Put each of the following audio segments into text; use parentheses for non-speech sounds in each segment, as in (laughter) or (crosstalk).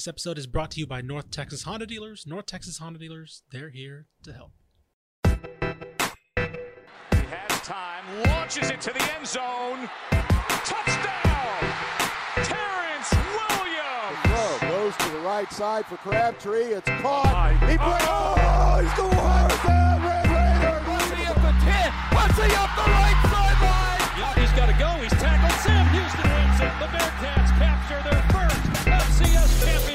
This episode is brought to you by North Texas Honda Dealers. North Texas Honda Dealers, they're here to help. He has time, launches it to the end zone. Touchdown! Terrence Williams! Throw goes to the right side for Crabtree. It's caught. He breaks. Oh, he's going hard down. Red Raiders. Bussy up the 10. Bussy up the right sideline. Yep, he's got to go. He's tackled. Sam Houston wins it. The Bearcats capture their first FCS championship.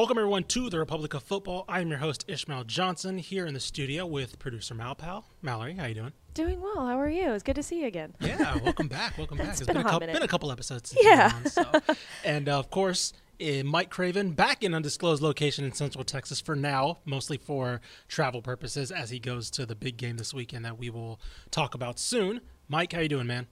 Welcome, everyone, to the Republic of Football. I'm your host, Ishmael Johnson, here in the studio with producer Malpal. Mallory, how you doing? Doing well. How are you? It's good to see you again. Yeah, welcome back. Welcome (laughs) back. It's been been, a a, couple, been a couple episodes. Since Yeah. on, so. (laughs) and uh, of course, uh, Mike Craven back in undisclosed location in Central Texas for now, mostly for travel purposes, as he goes to the big game this weekend that we will talk about soon. Mike, how you doing, man?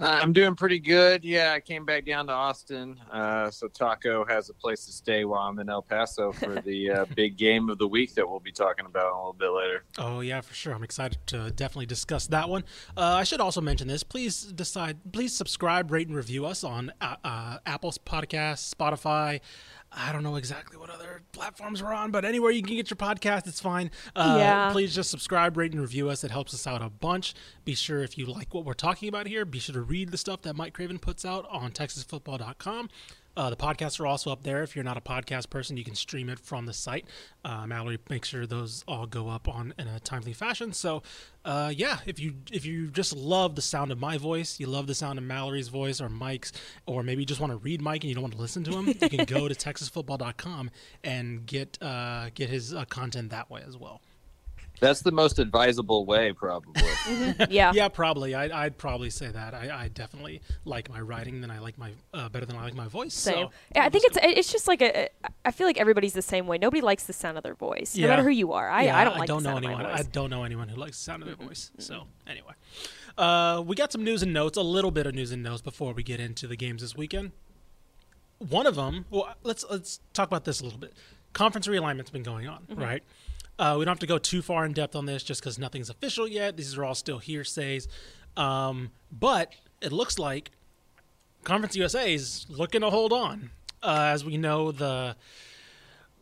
I'm doing pretty good. Yeah, I came back down to Austin, uh, so Taco has a place to stay while I'm in El Paso for the uh, (laughs) big game of the week that we'll be talking about a little bit later. Oh yeah, for sure. I'm excited to definitely discuss that one. Uh, I should also mention this. Please decide. Please subscribe, rate, and review us on uh, uh, Apple's podcast, Spotify. I don't know exactly what other platforms we're on, but anywhere you can get your podcast, it's fine. Uh, Yeah. Please just subscribe, rate, and review us. It helps us out a bunch. Be sure if you like what we're talking about here, be sure to read the stuff that Mike Craven puts out on TexasFootball.com. Uh, the podcasts are also up there. If you're not a podcast person, you can stream it from the site. Uh, Mallory makes sure those all go up on in a timely fashion. So, uh, yeah, if you if you just love the sound of my voice, you love the sound of Mallory's voice or Mike's, or maybe you just want to read Mike and you don't want to listen to him, you can go to (laughs) TexasFootball.com and get uh, get his uh, content that way as well. That's the most advisable way, probably. (laughs) Yeah. Yeah, probably. I, I'd probably say that. I, I definitely like my writing than I like my uh, better than I like my voice. Same. So Yeah, I think it's it's just like a. I feel like everybody's the same way. Nobody likes the sound of their voice, no matter who you are. I, yeah, I don't like I don't the know anyone. of my I don't know anyone who likes the sound of their voice. So anyway, uh, we got some news and notes, a little bit of news and notes before we get into the games this weekend. One of them. Well, let's let's talk about this a little bit. Conference realignment's been going on, Mm-hmm. right? Uh, we don't have to go too far in depth on this, just because nothing's official yet. These are all still hearsays, um, but it looks like Conference USA is looking to hold on. Uh, as we know, the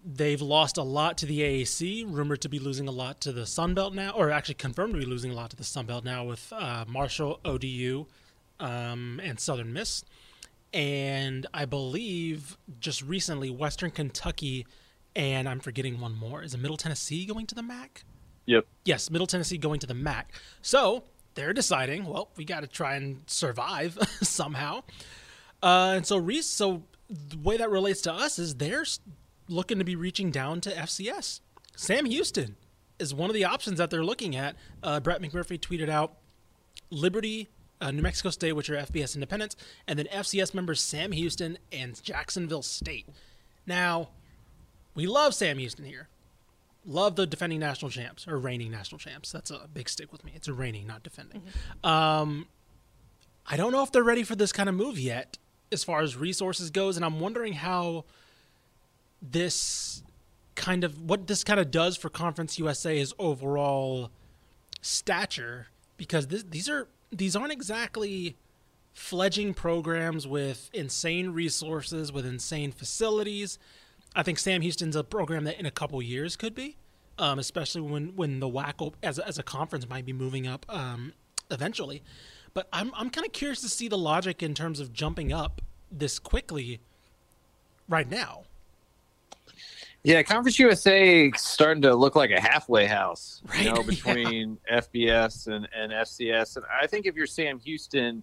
they've lost a lot to the AAC, rumored to be losing a lot to the Sun Belt now, or actually confirmed to be losing a lot to the Sun Belt now with uh, Marshall, ODU, um, and Southern Miss. And I believe just recently, Western Kentucky, and I'm forgetting one more. Is it Middle Tennessee going to the MAC? yep. Yes, Middle Tennessee going to the MAC. So they're deciding, well, we got to try and survive (laughs) somehow. Uh, and so, Reese, so the way that relates to us is they're looking to be reaching down to FCS. Sam Houston is one of the options that they're looking at. Uh, Brett McMurphy tweeted out Liberty, uh, New Mexico State, which are FBS independents, and then FCS members Sam Houston and Jacksonville State. Now, we love Sam Houston here. Love the defending national champs or reigning national champs. That's a big stick with me. It's a reigning, not defending. Um, I don't know if they're ready for this kind of move yet, as far as resources goes, and I'm wondering how this kind of what this kind of does for Conference USA's overall stature, because this, these are these aren't exactly fledging programs with insane resources, with insane facilities. I think Sam Houston's a program that in a couple years could be, um, especially when when the WAC op- as a, as a conference might be moving up um, eventually. But I'm I'm kind of curious to see the logic in terms of jumping up this quickly right now. Yeah, Conference USA starting to look like a halfway house, Right, you know, (laughs) yeah. between FBS and, and FCS. And I think if you're Sam Houston,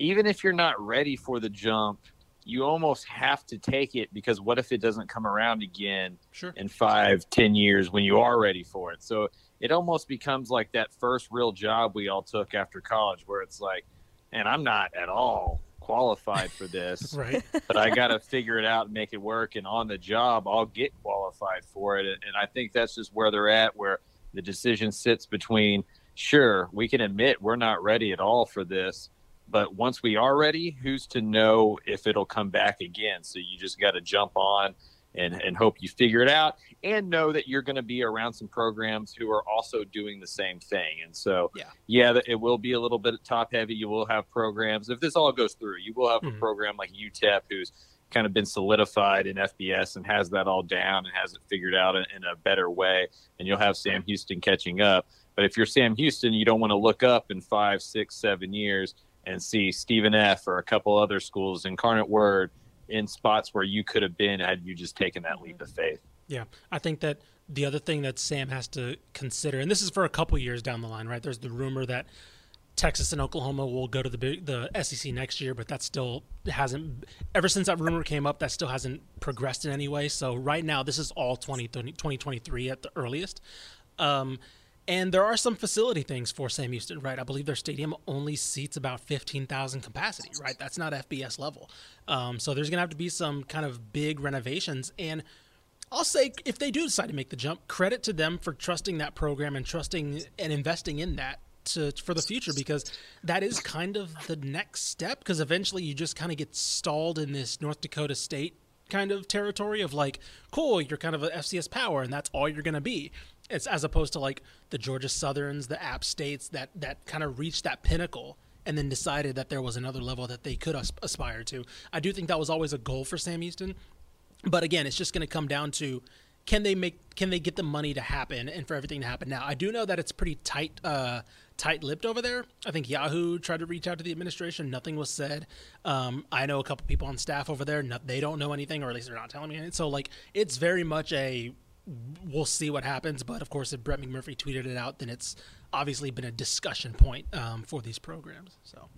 even if you're not ready for the jump, you almost have to take it because what if it doesn't come around again Sure. in five, ten years when you are ready for it? So it almost becomes like that first real job we all took after college, where it's like, and I'm not at all qualified for this (laughs) Right. but I got to figure it out and make it work. And on the job, I'll get qualified for it. And I think that's just where they're at, where the decision sits between, sure, we can admit we're not ready at all for this. But once we are ready, who's to know if it'll come back again? So you just got to jump on and, and hope you figure it out and know that you're going to be around some programs who are also doing the same thing. And so, Yeah. yeah, it will be a little bit top heavy. You will have programs. If this all goes through, you will have Mhm. a program like UTEP who's kind of been solidified in FBS and has that all down and has it figured out in, in a better way. And you'll have Sam Houston catching up. But if you're Sam Houston, you don't want to look up in five, six, seven years and see Stephen F. or a couple other schools, Incarnate Word, in spots where you could have been had you just taken that leap of faith. Yeah, I think that the other thing that Sam has to consider, and this is for a couple years down the line, right? There's the rumor that Texas and Oklahoma will go to the big, the SEC next year, but that still hasn't. Ever since that rumor came up, that still hasn't progressed in any way. So right now, this is all 20, 2023 at the earliest. Um, and there are some facility things for Sam Houston, right? I believe their stadium only seats about 15,000 capacity, right? That's not FBS level. Um, so there's going to have to be some kind of big renovations. And I'll say if they do decide to make the jump, credit to them for trusting that program and trusting and investing in that to for the future because that is kind of the next step because eventually you just kind of get stalled in this North Dakota state kind of territory of like cool you're kind of a FCS power and that's all you're going to be it's as opposed to like the Georgia Southerns the App States that that kind of reached that pinnacle and then decided that there was another level that they could as- aspire to I do think that was always a goal for Sam Houston but again, it's just going to come down to can they make can they get the money to happen and for everything to happen now. I do know that it's pretty tight uh, tight-lipped over there. I think Yahoo tried to reach out to the administration, nothing was said. Um, I know a couple people on staff over there, no, they don't know anything, or at least they're not telling me anything. So like, it's very much a we'll see what happens. But of course, if Brett McMurphy tweeted it out, then it's obviously been a discussion point um, for these programs. So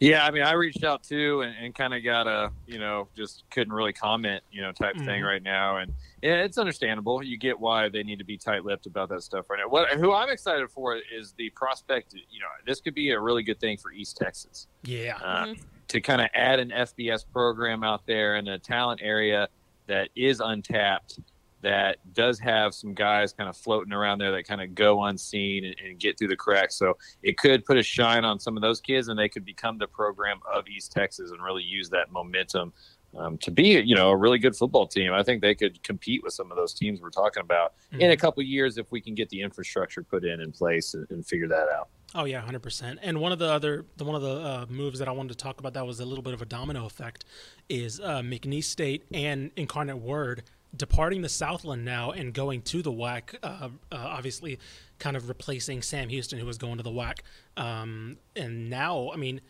Yeah, I mean, I reached out too and, and kind of got a, you know, just couldn't really comment, you know, type thing Mhm. right now. And yeah, it's understandable. You get why they need to be tight lipped about that stuff right now. What, who I'm excited for is the prospect, you know, this could be a really good thing for East Texas yeah, uh, to kind of add an FBS program out there in a talent area that is untapped, that does have some guys kind of floating around there that kind of go unseen and, and get through the cracks. So it could put a shine on some of those kids, and they could become the program of East Texas and really use that momentum. Um, to be, you know, a really good football team, I think they could compete with some of those teams we're talking about in a couple years if we can get the infrastructure put in in place and, and figure that out. Oh yeah, hundred percent. And one of the other, the one of the uh, moves that I wanted to talk about that was a little bit of a domino effect, is uh, McNeese State and Incarnate Word departing the Southland now and going to the WAC. Uh, uh, obviously, kind of replacing Sam Houston, who was going to the WAC. Um, and now, I mean,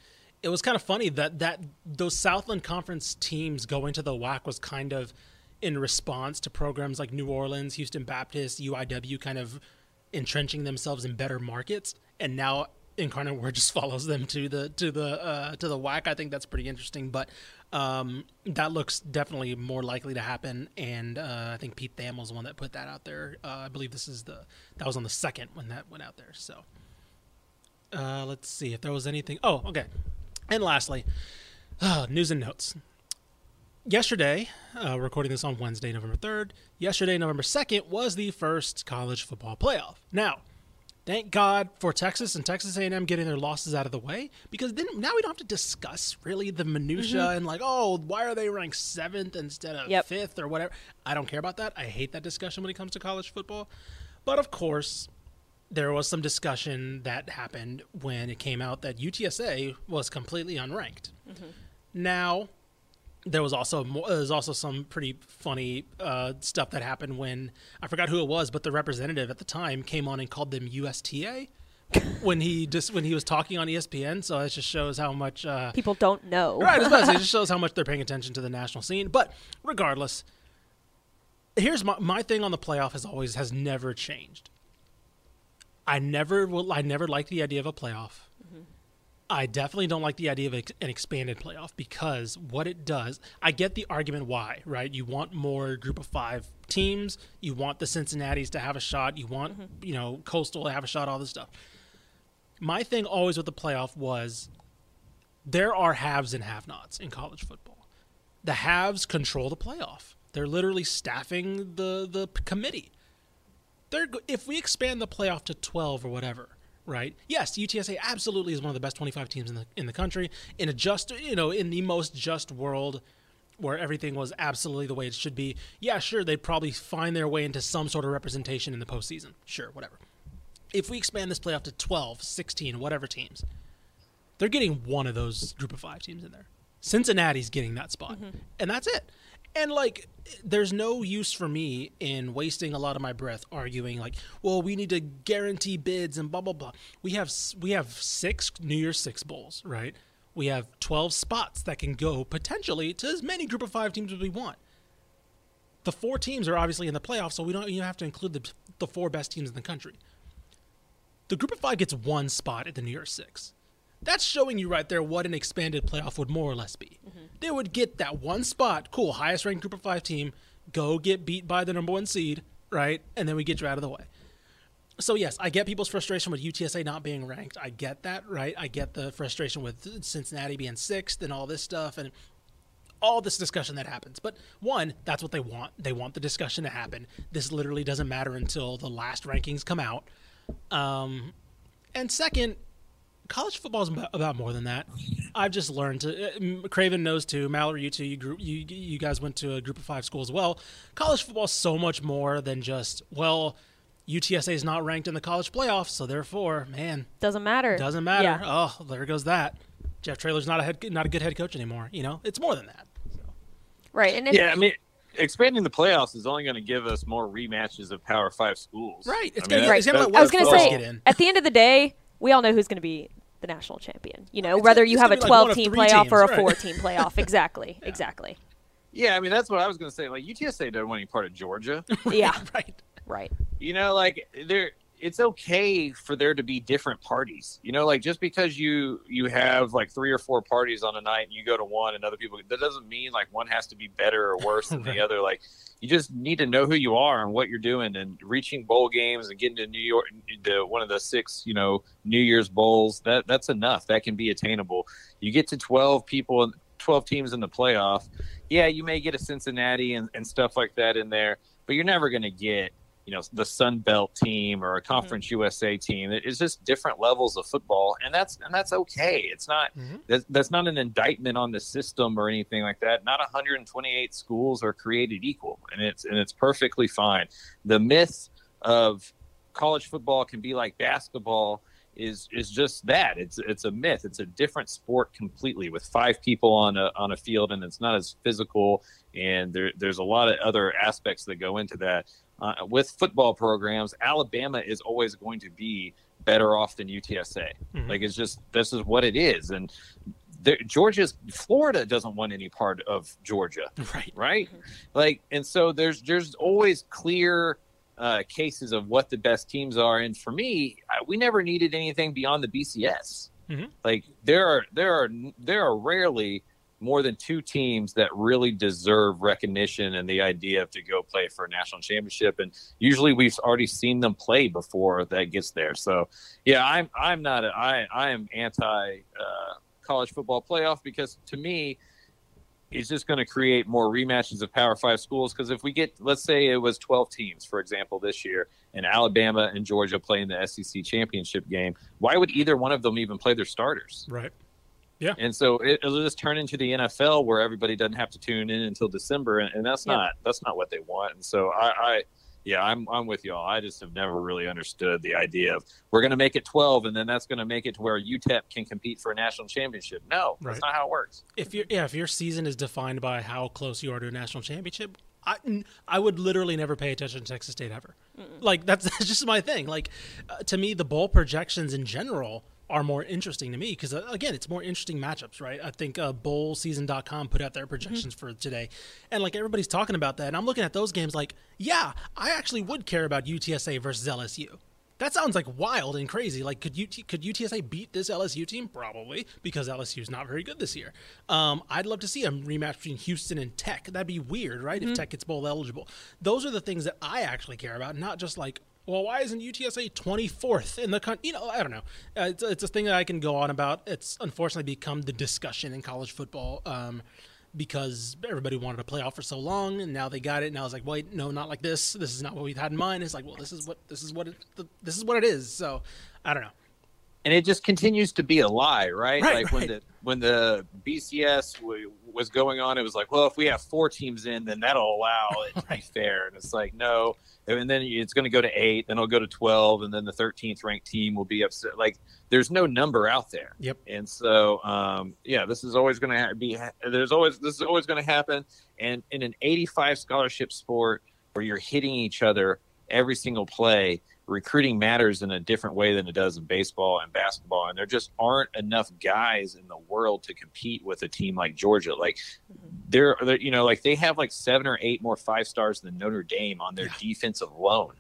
it was kind of funny that that those Southland Conference teams going to the WAC was kind of in response to programs like New Orleans, Houston Baptist, UIW, kind of entrenching themselves in better markets, and now Incarnate Word (laughs) just follows them to the to the uh, to the WAC. I think that's pretty interesting, but um, that looks definitely more likely to happen. And uh, I think Pete Thamel was the one that put that out there. Uh, I believe this is the that was on the second when that went out there. So uh, let's see if there was anything. Oh, okay. And lastly, uh, news and notes yesterday, uh, recording this on Wednesday, November 3rd, yesterday, November 2nd, was the first college football playoff. Now, thank God for Texas and Texas A&M getting their losses out of the way because then now we don't have to discuss really the minutia mm-hmm. and like, oh, why are they ranked seventh instead of Yep. fifth or whatever. I don't care about that. I hate that discussion when it comes to college football. But of course, there was some discussion that happened when it came out that UTSA was completely unranked. Mm-hmm. Now, there was also more, there was also some pretty funny uh, stuff that happened when I forgot who it was, but the representative at the time came on and called them USTA when he just when he was talking on ESPN. So it just shows how much uh, People don't know. Right, it just shows how (laughs) much they're paying attention to the national scene. But regardless, here's my my thing on the playoff has always has never changed. I never will. I never liked the idea of a playoff. I definitely don't like the idea of an expanded playoff because what it does, I get the argument why, right? You want more group of five teams. You want the Cincinnati's to have a shot. You want, mm-hmm. you know, Coastal to have a shot, all this stuff. My thing always with the playoff was there are haves and have nots in college football. The haves control the playoff. They're literally staffing the the committee. They're if we expand the playoff to 12 or whatever, right? Yes, UTSA absolutely is one of the best 25 teams in the in the country in a just, you know, in the most just world where everything was absolutely the way it should be, yeah, sure, they'd probably find their way into some sort of representation in the postseason. Sure, whatever. If we expand this playoff to 12, 16, whatever teams, they're getting one of those group of five teams in there. Cincinnati's getting that spot, mm-hmm. and that's it. And like, there's no use for me in wasting a lot of my breath arguing like, well, we need to guarantee bids and blah blah blah. We have we have six New Year's Six bowls, right? We have 12 spots that can go potentially to as many group of five teams as we want. The four teams are obviously in the playoffs, so we don't even have to include the the four best teams in the country. The group of five gets one spot at the New Year's Six. That's showing you right there what an expanded playoff would more or less be. They would get that one spot, cool, highest ranked group of five team, go get beat by the number one seed, right? And then we get you out of the way. So yes, I get people's frustration with UTSA not being ranked. I get that, right? I get the frustration with Cincinnati being sixth and all this stuff and all this discussion that happens. But one, that's what they want. They want the discussion to happen. This literally doesn't matter until the last rankings come out. Um, and second, college football is about, about more than that. I've just learned to. Uh, Craven knows too. Mallory, you two, you group, you you guys went to a group of five school as well. College football is so much more than just well. UTSA is not ranked in the college playoffs, so therefore, man, Doesn't matter. doesn't matter. Yeah. Oh, there goes that. Jeff Traylor's not a head, not a good head coach anymore. You know, it's more than that. Right. And if, Yeah, I mean, expanding the playoffs is only going to give us more rematches of Power Five schools. Right. It's I gonna- mean, it's gonna that- I was going to say, at the end of the day, we all know who's going to be the national champion. You know, It's- whether it's you have a gonna be like 12 team playoff teams, or a right. 4 team playoff. (laughs) Exactly. Exactly. yeah, I mean that's what I was going to say. Like UTSA doesn't want any part of Georgia. Yeah. (laughs) right. Right. you know, like there, it's okay for there to be different parties. You know, like just because you you have like three or four parties on a night and you go to one and other people, that doesn't mean like one has to be better or worse than the (laughs) other. Like you just need to know who you are and what you're doing and reaching bowl games and getting to New York, to one of the six, you know, New Year's bowls. That that's enough. That can be attainable. You get to twelve people and twelve teams in the playoff. Yeah, you may get a Cincinnati and, and stuff like that in there, but you're never going to get you know the Sun Belt team or a Conference USA team. It's just different levels of football, and that's and that's okay. It's not Mhm. that's, that's not an indictment on the system or anything like that. Not 128 schools are created equal, and it's and it's perfectly fine. The myth of college football can be like basketball is is just that. It's it's a myth. It's a different sport completely with five people on a on a field, and it's not as physical. And there, there's a lot of other aspects that go into that. Uh, with football programs, Alabama is always going to be better off than UTSA. Mhm. Like it's just this is what it is, and there, Georgia's Florida doesn't want any part of Georgia (laughs) Right. right? Like, and so there's there's always clear uh, cases of what the best teams are, and for me, I, we never needed anything beyond the BCS. Mhm. Like there are there are there are rarely more than two teams that really deserve recognition and the idea of to go play for a national championship and usually we've already seen them play before that gets there so yeah i'm i'm not a, i i am anti uh, college football playoff because to me it's just going to create more rematches of Power Five schools. Because if we get, let's say it was 12 teams, for example, this year, and Alabama and Georgia playing the SEC championship game, why would either one of them even play their starters? Right. And so it, it'll just turn into the NFL where everybody doesn't have to tune in until December, and, and that's Yeah. not that's not what they want. And so I, I yeah, I'm I'm with y'all. I just have never really understood the idea of we're going to make it 12, and then that's going to make it to where UTEP can compete for a national championship. No, that's not how it works. If your yeah, if your season is defined by how close you are to a national championship, I, I would literally never pay attention to Texas State ever. Like that's, (laughs) that's just my thing. Like uh, to me, the bowl projections in general are more interesting to me because uh, again, it's more interesting matchups, right? I think uh, BowlSeason.com put out their projections for today, and like everybody's talking about that, and I'm looking at those games like, yeah, I actually would care about UTSA versus LSU. That sounds like wild and crazy. Like, could UT, could UTSA beat this LSU team? Probably, because LSU is not very good this year. Um, I'd love to see a rematch between Houston and Tech. That'd be weird, right? If Tech gets bowl eligible. Those are the things that I actually care about, not just like, well, why isn't UTSA 24th in the country? You know, I don't know. Uh, it's, it's a thing that I can go on about. It's unfortunately become the discussion in college football. Um, because everybody wanted a playoff for so long, and now they got it. And I was like, wait, no, not like this. This is not what we've had in mind. It's like, well, this is what this is what it, this is what it is. So, I don't know. and it just continues to be a lie, right? Right, like when the when the BCS w- was going on, it was like, well, if we have four teams in, then that'll allow it to be (laughs) fair. And it's like, no, and then it's going to go to eight, then it'll go to twelve, and then the thirteenth ranked team will be upset. Like, there's no number out there. Yep. And so, um, yeah, this is always going to be. Ha- there's always this is always going to happen. And in an 85 scholarship sport where you're hitting each other every single play, recruiting matters in a different way than it does in baseball and basketball. And there just aren't enough guys in the world to compete with a team like Georgia. Like mm-hmm. they're, they're you know, like they have like seven or eight more five stars than Notre Dame on their defensive alone.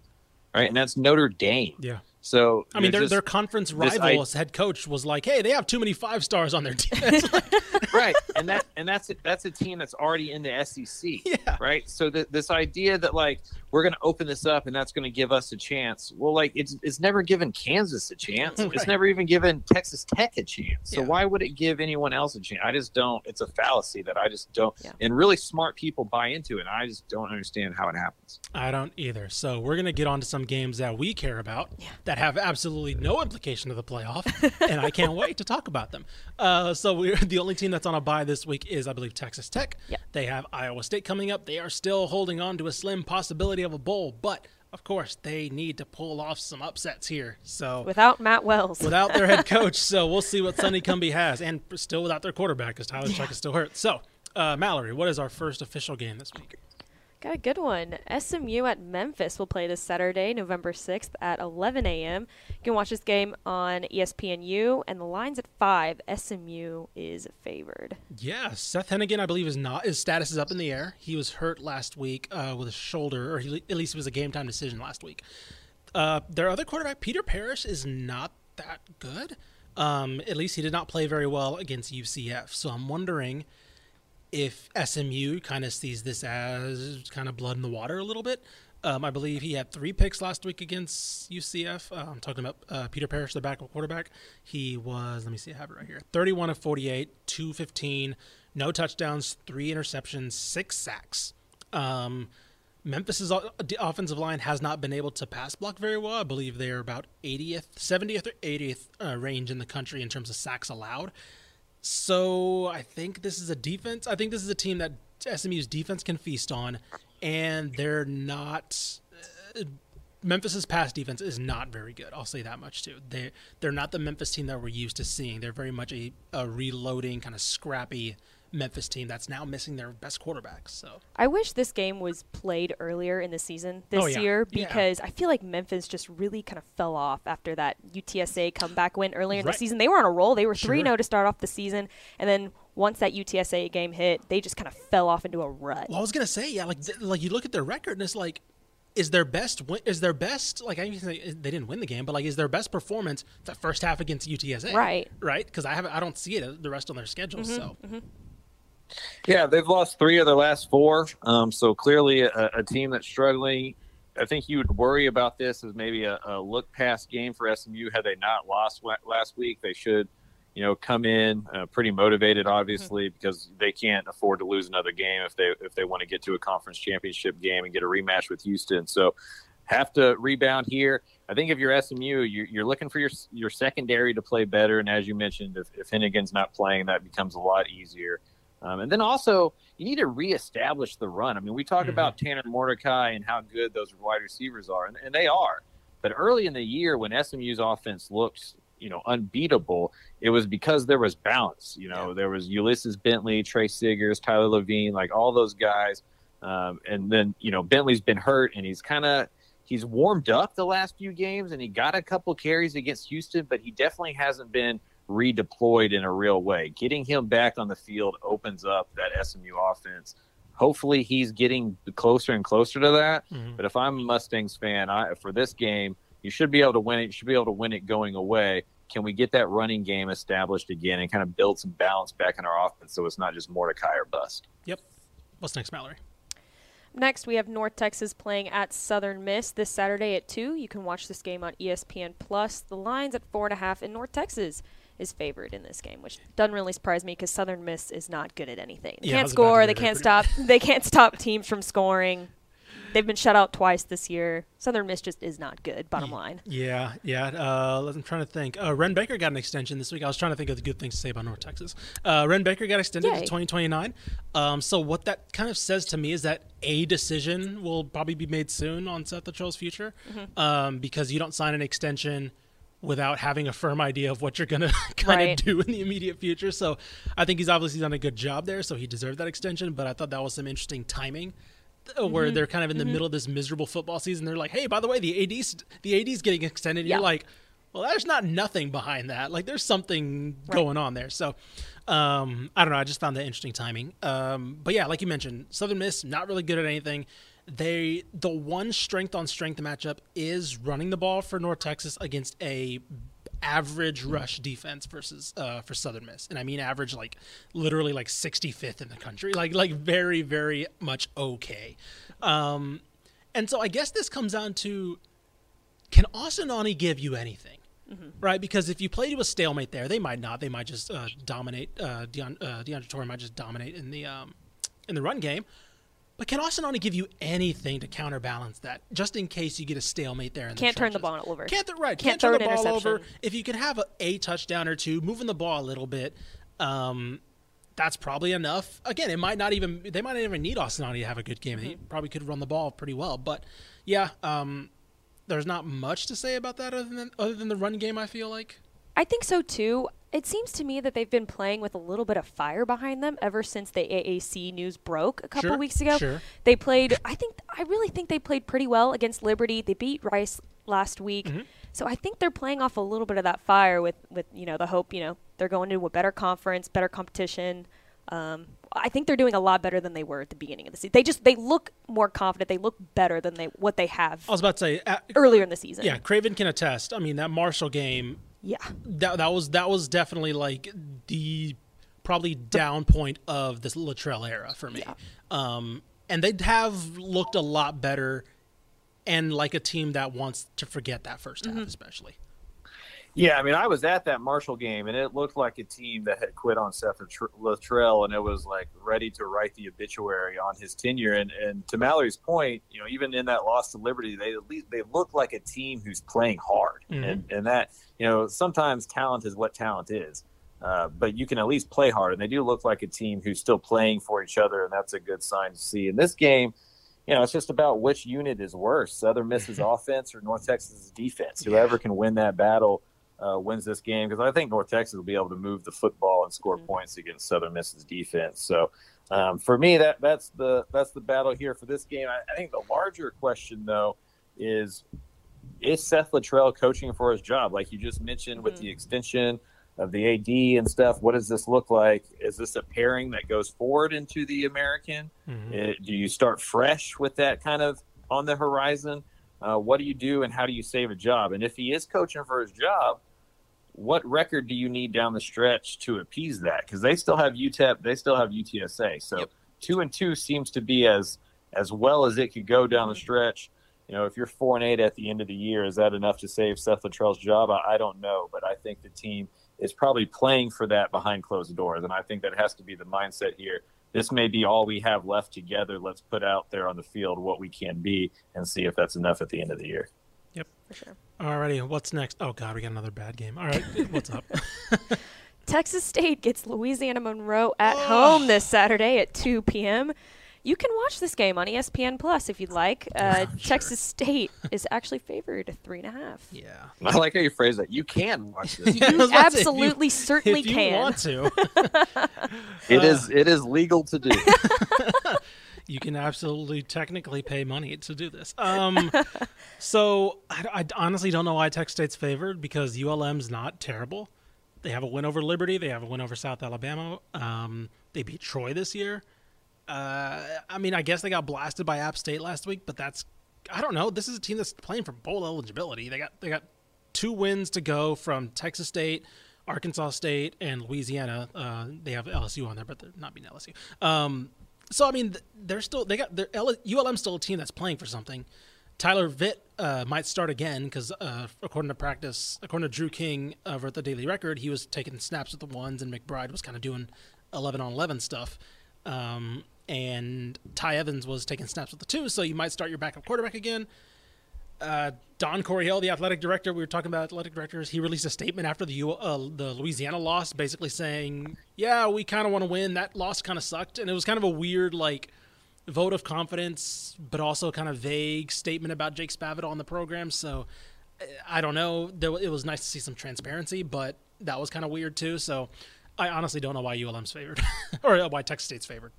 Right. And that's Notre Dame. Yeah. So I mean, their, there's their conference this rival I- head coach was like, "Hey, they have too many five stars on their (laughs) team." (laughs) right, and that and that's a, that's a team that's already in the SEC. (laughs) Yeah. Right. So th- this idea that like we're going to open this up and that's going to give us a chance. Well, like it's it's never given Kansas a chance. It's never even given Texas Tech a chance. So Yeah. why would it give anyone else a chance? I just don't. It's a fallacy that I just don't. Yeah. And really smart people buy into it. And I just don't understand how it happens. I don't either. So we're gonna get on to some games that we care about that have absolutely no implication to the playoff, and I can't wait to talk about them. Uh, so we're (laughs) the only team that's on a bye this week is I believe Texas Tech. Yeah. They have Iowa State coming up. They are still holding on to a slim possibility of a bowl, but of course they need to pull off some upsets here. So Without Matt Wells. without their head (laughs) coach. So we'll see what Sonny Cumby has, and still without their quarterback because Tyler Shough is still hurt. So, uh, Mallory, what is our first official game this week? Got a good one. SMU at Memphis will play this Saturday, November 6th at 11 a.m. You can watch this game on ESPNU, and the line's at 5. SMU is favored. Yeah, Seth Henigan, I believe, is not. His status is up in the air. He was hurt last week uh, with a shoulder, or he, at least it was a game time decision last week. Uh, their other quarterback, Peter Parrish, is not that good. Um, at least he did not play very well against UCF. So I'm wondering if SMU kind of sees this as kind of blood in the water a little bit. Um, I believe he had three picks last week against UCF. Uh, I'm talking about uh, Peter Parrish, the backup quarterback. He was, let me see, I have it right here 31 of 48, 215, no touchdowns, three interceptions, six sacks. Um, Memphis's offensive line has not been able to pass block very well. I believe they're about 80th, 70th, or 80th uh, range in the country in terms of sacks allowed. So I think this is a defense. I think this is a team that SMU's defense can feast on, and they're not. Uh, Memphis's pass defense is not very good. I'll say that much too. They they're not the Memphis team that we're used to seeing. They're very much a, a reloading kind of scrappy Memphis team that's now missing their best quarterback. So I wish this game was played earlier in the season oh, this Oh, yeah. year Yeah. because I feel like Memphis just really kind of fell off after that UTSA comeback win earlier in the season. They were on a roll. They were 3 Sure. 0 to start off the season. And then once that UTSA game hit, they just kind of fell off into a rut. Well, I was gonna say, yeah, like th- like you look at their record and it's like, is their best win- is their best like I they didn't win the game, but like is their best performance that first half against UTSA? Right. right, because I haven't I don't see it the rest on their schedule. Mm-hmm, so mm-hmm. Yeah, they've lost three of their last four. Um, so clearly, a, a team that's struggling. I think you would worry about this as maybe a, a look past game for SMU. Had they not lost last week, they should, you know, come in uh, pretty motivated, obviously, because they can't afford to lose another game if they if they want to get to a conference championship game and get a rematch with Houston. So have to rebound here. I think if you're SMU, you're, you're looking for your your secondary to play better, and as you mentioned, if, if Henigan's not playing, that becomes a lot easier. Um, and then also, you need to reestablish the run. I mean, we talk about Tanner Mordecai and how good those wide receivers are, and, and they are. But early in the year, when SMU's offense looked, you know, unbeatable, it was because there was balance. You know, there was Ulysses Bentley, Tre Siggers, Tyler Lavine, like all those guys. Um, and then, you know, Bentley's been hurt, and he's kind of he's warmed up the last few games, and he got a couple carries against Houston, but he definitely hasn't been redeployed in a real way. Getting him back on the field opens up that SMU offense. Hopefully, he's getting closer and closer to that. Mm-hmm. But if I'm a Mustangs fan, I, for this game, you should be able to win it. You should be able to win it going away. Can we get that running game established again and kind of build some balance back in our offense so it's not just Mordecai or bust? yep. What's next, Mallory? Next, we have North Texas playing at Southern Miss this Saturday at 2. You can watch this game on ESPN Plus. The line's at 4.5, and North Texas is favored in this game, which doesn't really surprise me because Southern Miss is not good at anything. They Yeah, can't was about to score. They can't stop. they can't stop teams from scoring. they've been shut out twice this year. Southern Miss just is not good. Bottom line. Yeah, yeah. Uh, I'm trying to think. Uh, Wren Baker got an extension this week. I was trying to think of the good things to say about North Texas. Uh, Wren Baker got extended Yay. to 2029. Um, so what that kind of says to me is that a decision will probably be made soon on Seth Littrell's future, Mm-hmm. um, because you don't sign an extension without having a firm idea of what you're going (laughs) to kind Right. of do in the immediate future. So I think he's obviously done a good job there. So he deserved that extension. But I thought that was some interesting timing. uh, Mm-hmm. Where they're kind of in the middle of this miserable football season, they're like, "Hey, by the way, the AD's the AD's getting extended." Yeah. You're like, "Well, there's not nothing behind that. Like, there's something Right. going on there." So, um, I don't know. I just found that interesting timing. Um, but yeah, like you mentioned, Southern Miss not really good at anything. They the one strength on strength matchup is running the ball for North Texas against a average rush defense versus uh, for Southern Miss, and I mean average like literally like 65th in the country, like like very very much okay. Um, and so I guess this comes down to can Austin Aune give you anything? Right, because if you play to a stalemate there, they might not. They might just uh, dominate. Uh, Deon, uh, DeAndre Torrey might just dominate in the um, in the run game. But can Austin Aune give you anything to counterbalance that, just in case you get a stalemate there? In Can't the turn the ball over. Can't th- right? Can't Can't, turn throw the ball over. If you can have a, a touchdown or two, moving the ball a little bit, um, that's probably enough. Again, it might not even they might not even need Austin Aune to have a good game. He Mm-hmm. probably could run the ball pretty well. But yeah, um, there's not much to say about that other than other than the run game. I feel like. I think so too. It seems to me that they've been playing with a little bit of fire behind them ever since the AAC news broke a couple Sure, weeks ago. sure. They played. I think. I really think they played pretty well against Liberty. They beat Rice last week, Mm-hmm. so I think they're playing off a little bit of that fire with with you know the hope. You know they're going into a better conference, better competition. Um, I think they're doing a lot better than they were at the beginning of the season. They just they look more confident. They look better than they what they have I was about to say, uh, earlier in the season. yeah, Craven can attest. I mean, that Marshall game yeah. that that was that was definitely like the probably down point of this Littrell era for me. Yeah. Um, and they'd have looked a lot better, and like a team that wants to forget that 1st half, especially. Yeah, I mean, I was at that Marshall game, and it looked like a team that had quit on Seth Littrell, and it was like ready to write the obituary on his tenure. And, and to Mallory's point, you know, even in that loss to Liberty, they at least they look like a team who's playing hard, Mhm. and and that you know sometimes talent is what talent is. Uh, but you can at least play hard, and they do look like a team who's still playing for each other, and that's a good sign to see. In this game, you know, it's just about which unit is worse: Southern Miss's (laughs) offense or North Texas's defense. Whoever can win that battle uh, wins this game because I think North Texas will be able to move the football and score points against Southern Miss's defense. So um, for me, that that's the that's the battle here for this game. I, I think the larger question though is is Seth Littrell coaching for his job? Like you just mentioned with the extension of the AD and stuff, what does this look like? Is this a pairing that goes forward into the American? Uh, do you start fresh with that kind of on the horizon? Uh, what do you do and how do you save a job? And if he is coaching for his job, what record do you need down the stretch to appease that? Because they still have UTEP, they still have UTSA. So Yep. two and two seems to be as as well as it could go down the stretch. You know, if you're four and eight at the end of the year, is that enough to save Seth Littrell's job? I, I don't know, but I think the team is probably playing for that behind closed doors, and I think that has to be the mindset here. This may be all we have left together. Let's put out there on the field what we can be and see if that's enough at the end of the year. Yep. For sure. Alrighty, what's next? Oh God, we got another bad game. All right, (laughs) what's up? Texas State gets Louisiana Monroe at oh. home this Saturday at 2 p.m. You can watch this game on ESPN Plus if you'd like. (laughs) Uh, Texas State is actually favored three and a half. yeah. I like how you phrase that. You can watch this. (laughs) I was about to say, if you- absolutely certainly if you can. want to, (laughs) It is it is legal to do. you can absolutely technically pay money to do this. Um, so I, I honestly don't know why Texas State's favored because ULM's not terrible. They have a win over Liberty. They have a win over South Alabama. Um, they beat Troy this year. Uh, I mean, I guess they got blasted by App State last week, but that's I don't know. This is a team that's playing for bowl eligibility. They got they got two wins to go from Texas State, Arkansas State, and Louisiana. Uh, they have LSU on there, but they're not being LSU. Um, so I mean, they're still they got their ULM still a team that's playing for something. Tyler Vitt uh, might start again because uh, according to practice, according to Drew King over at the Daily Record, he was taking snaps with the ones, and McBride was kind of doing eleven on eleven stuff. Um, and Ty Evans was taking snaps with the two, so you might start your backup quarterback again. Uh, Don Coryell, the athletic director, we were talking about athletic directors. He released a statement after the uh, the Louisiana loss, basically saying, "Yeah, we kind of want to win. That loss kind of sucked," and it was kind of a weird like vote of confidence, but also kind of vague statement about Jake Spavital on the program. So I don't know. It was nice to see some transparency, but that was kind of weird too. So I honestly don't know why ULM's favored (laughs) or why Texas State's favored.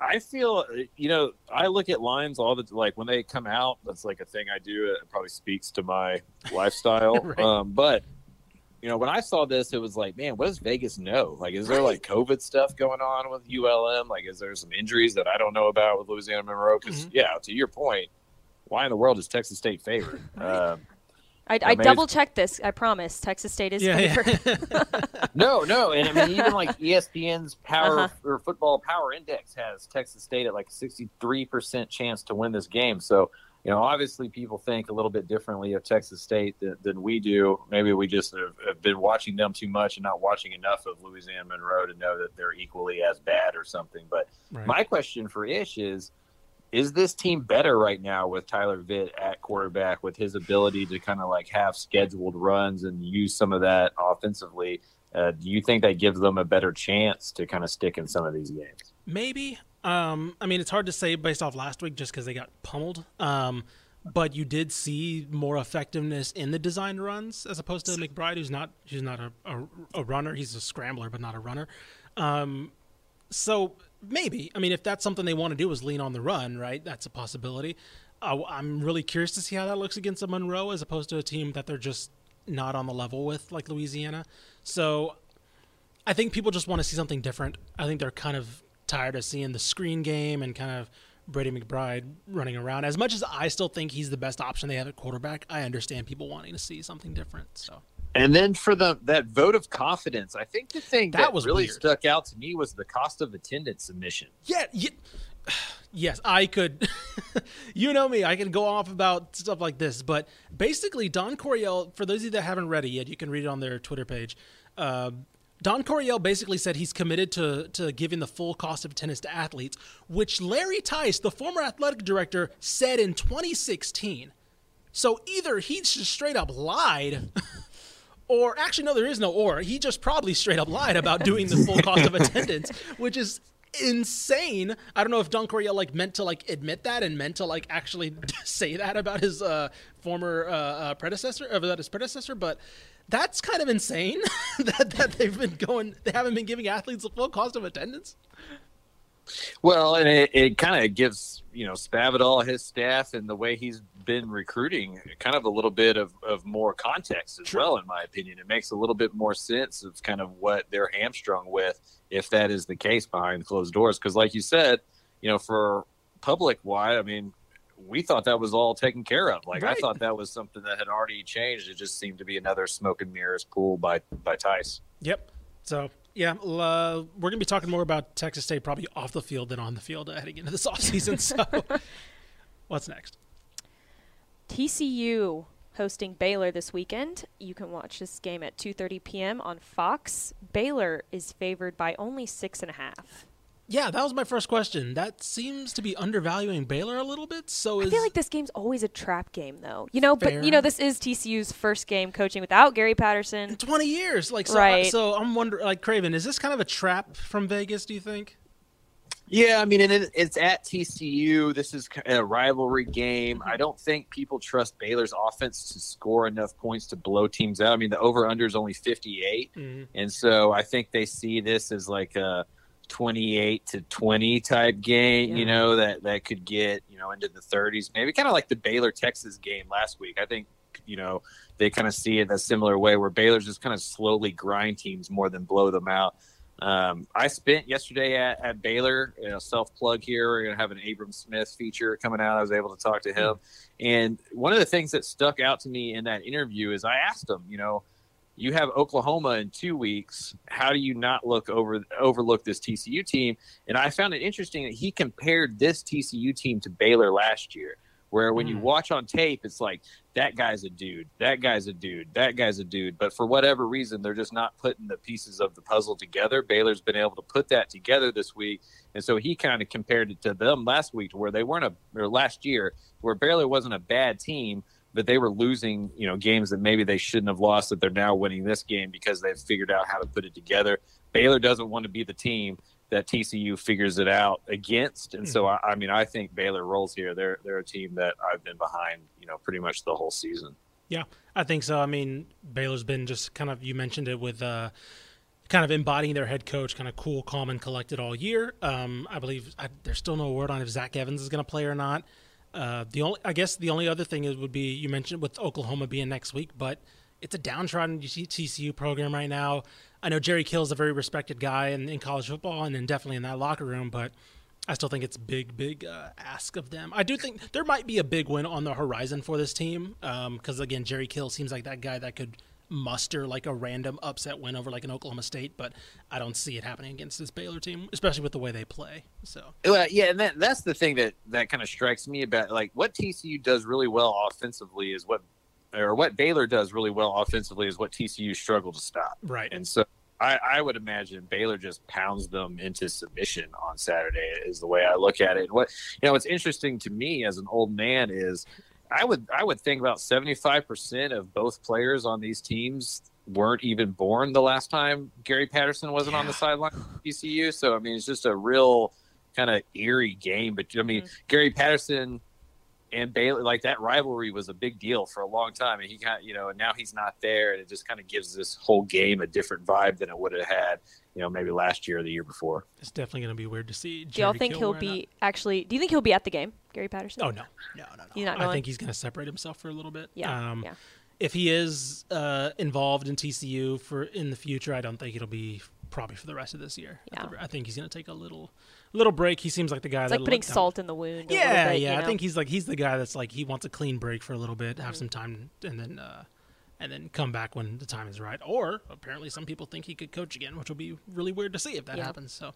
I feel, you know, I look at lines all the like when they come out. That's like a thing I do. It probably speaks to my (laughs) lifestyle. right. um, but you know, when I saw this, it was like, man, what does Vegas know? Like, is there like COVID stuff going on with ULM? Like, is there some injuries that I don't know about with Louisiana Monroe? Because mm-hmm. yeah, to your point, why in the world is Texas State favored? Um, I, I double checked this. I promise. Texas State is yeah, favored. Yeah. (laughs) no, no, and I mean even like (laughs) ESPN's power uh-huh. or football power index has Texas State at like sixty three percent chance to win this game. So you know, obviously people think a little bit differently of Texas State than, than we do. Maybe we just have, have, been watching them too much and not watching enough of Louisiana Monroe to know that they're equally as bad or something. But right. my question for Ish is is this team better right now with Tyler Vitt at quarterback with his ability to kind of like have scheduled runs and use some of that offensively? Uh, do you think that gives them a better chance to kind of stick in some of these games? Maybe. Um, I mean, it's hard to say based off last week just because they got pummeled. Um, but you did see more effectiveness in the design runs as opposed to McBride, who's not who's not a, a, a runner. He's a scrambler, but not a runner. Um, so maybe. I mean, if that's something they want to do is lean on the run, right? That's a possibility. Uh, I'm really curious to see how that looks against a Monroe as opposed to a team that they're just not on the level with, like Louisiana. So I think people just want to see something different. I think they're kind of tired of seeing the screen game and kind of Brady McBride running around. As much as I still think he's the best option they have at quarterback, I understand people wanting to see something different. So and then for the that vote of confidence, I think the thing that, that was really weird. stuck out to me was the cost of attendance submission. Yeah, yeah (sighs) yes, I could. (laughs) you know me, I can go off about stuff like this, but basically, Don Coryell. For those of you that haven't read it yet, you can read it on their Twitter page. Uh, Don Coryell basically said he's committed to, to giving the full cost of attendance to athletes, which Larry Teis, the former athletic director, said in 2016. So either he just straight up lied (laughs) Or actually, no, there is no or. He just probably straight up lied about doing the full cost of (laughs) attendance, which is insane. I don't know if Don Coryell like meant to like admit that and meant to like actually (laughs) say that about his uh, former uh, uh, predecessor, uh, about his predecessor, but that's kind of insane (laughs) that, that they've been going, they haven't been giving athletes the full cost of attendance. Well, and it, it kind of gives you know Spavital, his staff, and the way he's been recruiting, kind of a little bit of, of more context as well. In my opinion, it makes a little bit more sense of kind of what they're hamstrung with, if that is the case behind closed doors. Because, like you said, you know, for public wide, I mean, we thought that was all taken care of. Like right. I thought that was something that had already changed. It just seemed to be another smoke and mirrors pool by by Teis. Yep. So yeah, uh, we're gonna be talking more about Texas State probably off the field than on the field uh, heading into this offseason. (laughs) So, what's next? TCU hosting Baylor this weekend. You can watch this game at 2:30 p.m. on Fox. Baylor is favored by only six and a half. Yeah, that was my first question. That seems to be undervaluing Baylor a little bit. So I feel like this game's always a trap game, though. You know, fair. but you know, this is TCU's first game coaching without Gary Patterson in 20 years. Like, so, right. so I'm wondering, like, Craven, is this kind of a trap from Vegas? Do you think? Yeah, I mean, and it's at TCU. This is a rivalry game. I don't think people trust Baylor's offense to score enough points to blow teams out. I mean, the over under is only 58. Mm-hmm. And so I think they see this as like a 28 to 20 type game, yeah. you know, that, that could get, you know, into the 30s, maybe kind of like the Baylor Texas game last week. I think, you know, they kind of see it a similar way where Baylor's just kind of slowly grind teams more than blow them out. Um, I spent yesterday at, at Baylor, you know, self plug here. We're going to have an Abram Smith feature coming out. I was able to talk to him. And one of the things that stuck out to me in that interview is I asked him, you know, you have Oklahoma in two weeks. How do you not look over overlook this TCU team? And I found it interesting that he compared this TCU team to Baylor last year, Where when you Mm. watch on tape, it's like that guy's a dude, that guy's a dude, that guy's a dude. But for whatever reason, they're just not putting the pieces of the puzzle together. Baylor's been able to put that together this week, and so he kind of compared it to them last week, to where they weren't a or last year, where Baylor wasn't a bad team, but they were losing, you know, games that maybe they shouldn't have lost. That they're now winning this game because they've figured out how to put it together. Baylor doesn't want to be the team that TCU figures it out against, and so I, I mean, I think Baylor rolls here. They're they're a team that I've been behind, you know, pretty much the whole season. Yeah, I think so. I mean, Baylor's been just kind of you mentioned it with uh, kind of embodying their head coach, kind of cool, calm, and collected all year. Um, I believe I, there's still no word on if Zach Evans is going to play or not. Uh, the only, I guess, the only other thing is would be you mentioned with Oklahoma being next week, but it's a downtrodden TCU program right now. I know Jerry Kill is a very respected guy in, in college football and then definitely in that locker room, but I still think it's big, big uh, ask of them. I do think there might be a big win on the horizon for this team because again, Jerry Kill seems like that guy that could muster like a random upset win over like an Oklahoma State, but I don't see it happening against this Baylor team, especially with the way they play. So Well, yeah, and that, that's the thing that that kind of strikes me about like what TCU does really well offensively is what, or what Baylor does really well offensively is what TCU struggle to stop. right, And so I, I would imagine Baylor just pounds them into submission on Saturday is the way I look at it. What you know, what's interesting to me as an old man is I would I would think about seventy five percent of both players on these teams weren't even born the last time Gary Patterson wasn't on the sideline of TCU. So I mean, it's just a real kind of eerie game. But I mean, mm. Gary Patterson and Baylor, like that rivalry was a big deal for a long time, and he kind, you know, and now he's not there, and it just kind of gives this whole game a different vibe than it would have had, you know, maybe last year or the year before. it's definitely going to be weird to see. Do y'all think Kill he'll wearing be actually? Do you think he'll be at the game, Gary Patterson? Oh no, no, no, no. He's not I think he's going to separate himself for a little bit. Yeah, Um, yeah. If he is uh, involved in TCU for in the future, I don't think it'll be probably for the rest of this year. Yeah. I think he's going to take a little little break. He seems like the guy It's that like putting salt in the wound. Yeah, bit, yeah. you I think he's like he's the guy that's like he wants a clean break for a little bit, Mm-hmm. have some time, and then uh, and then come back when the time is right. Or apparently, some people think he could coach again, which will be really weird to see if that Yeah. happens. So,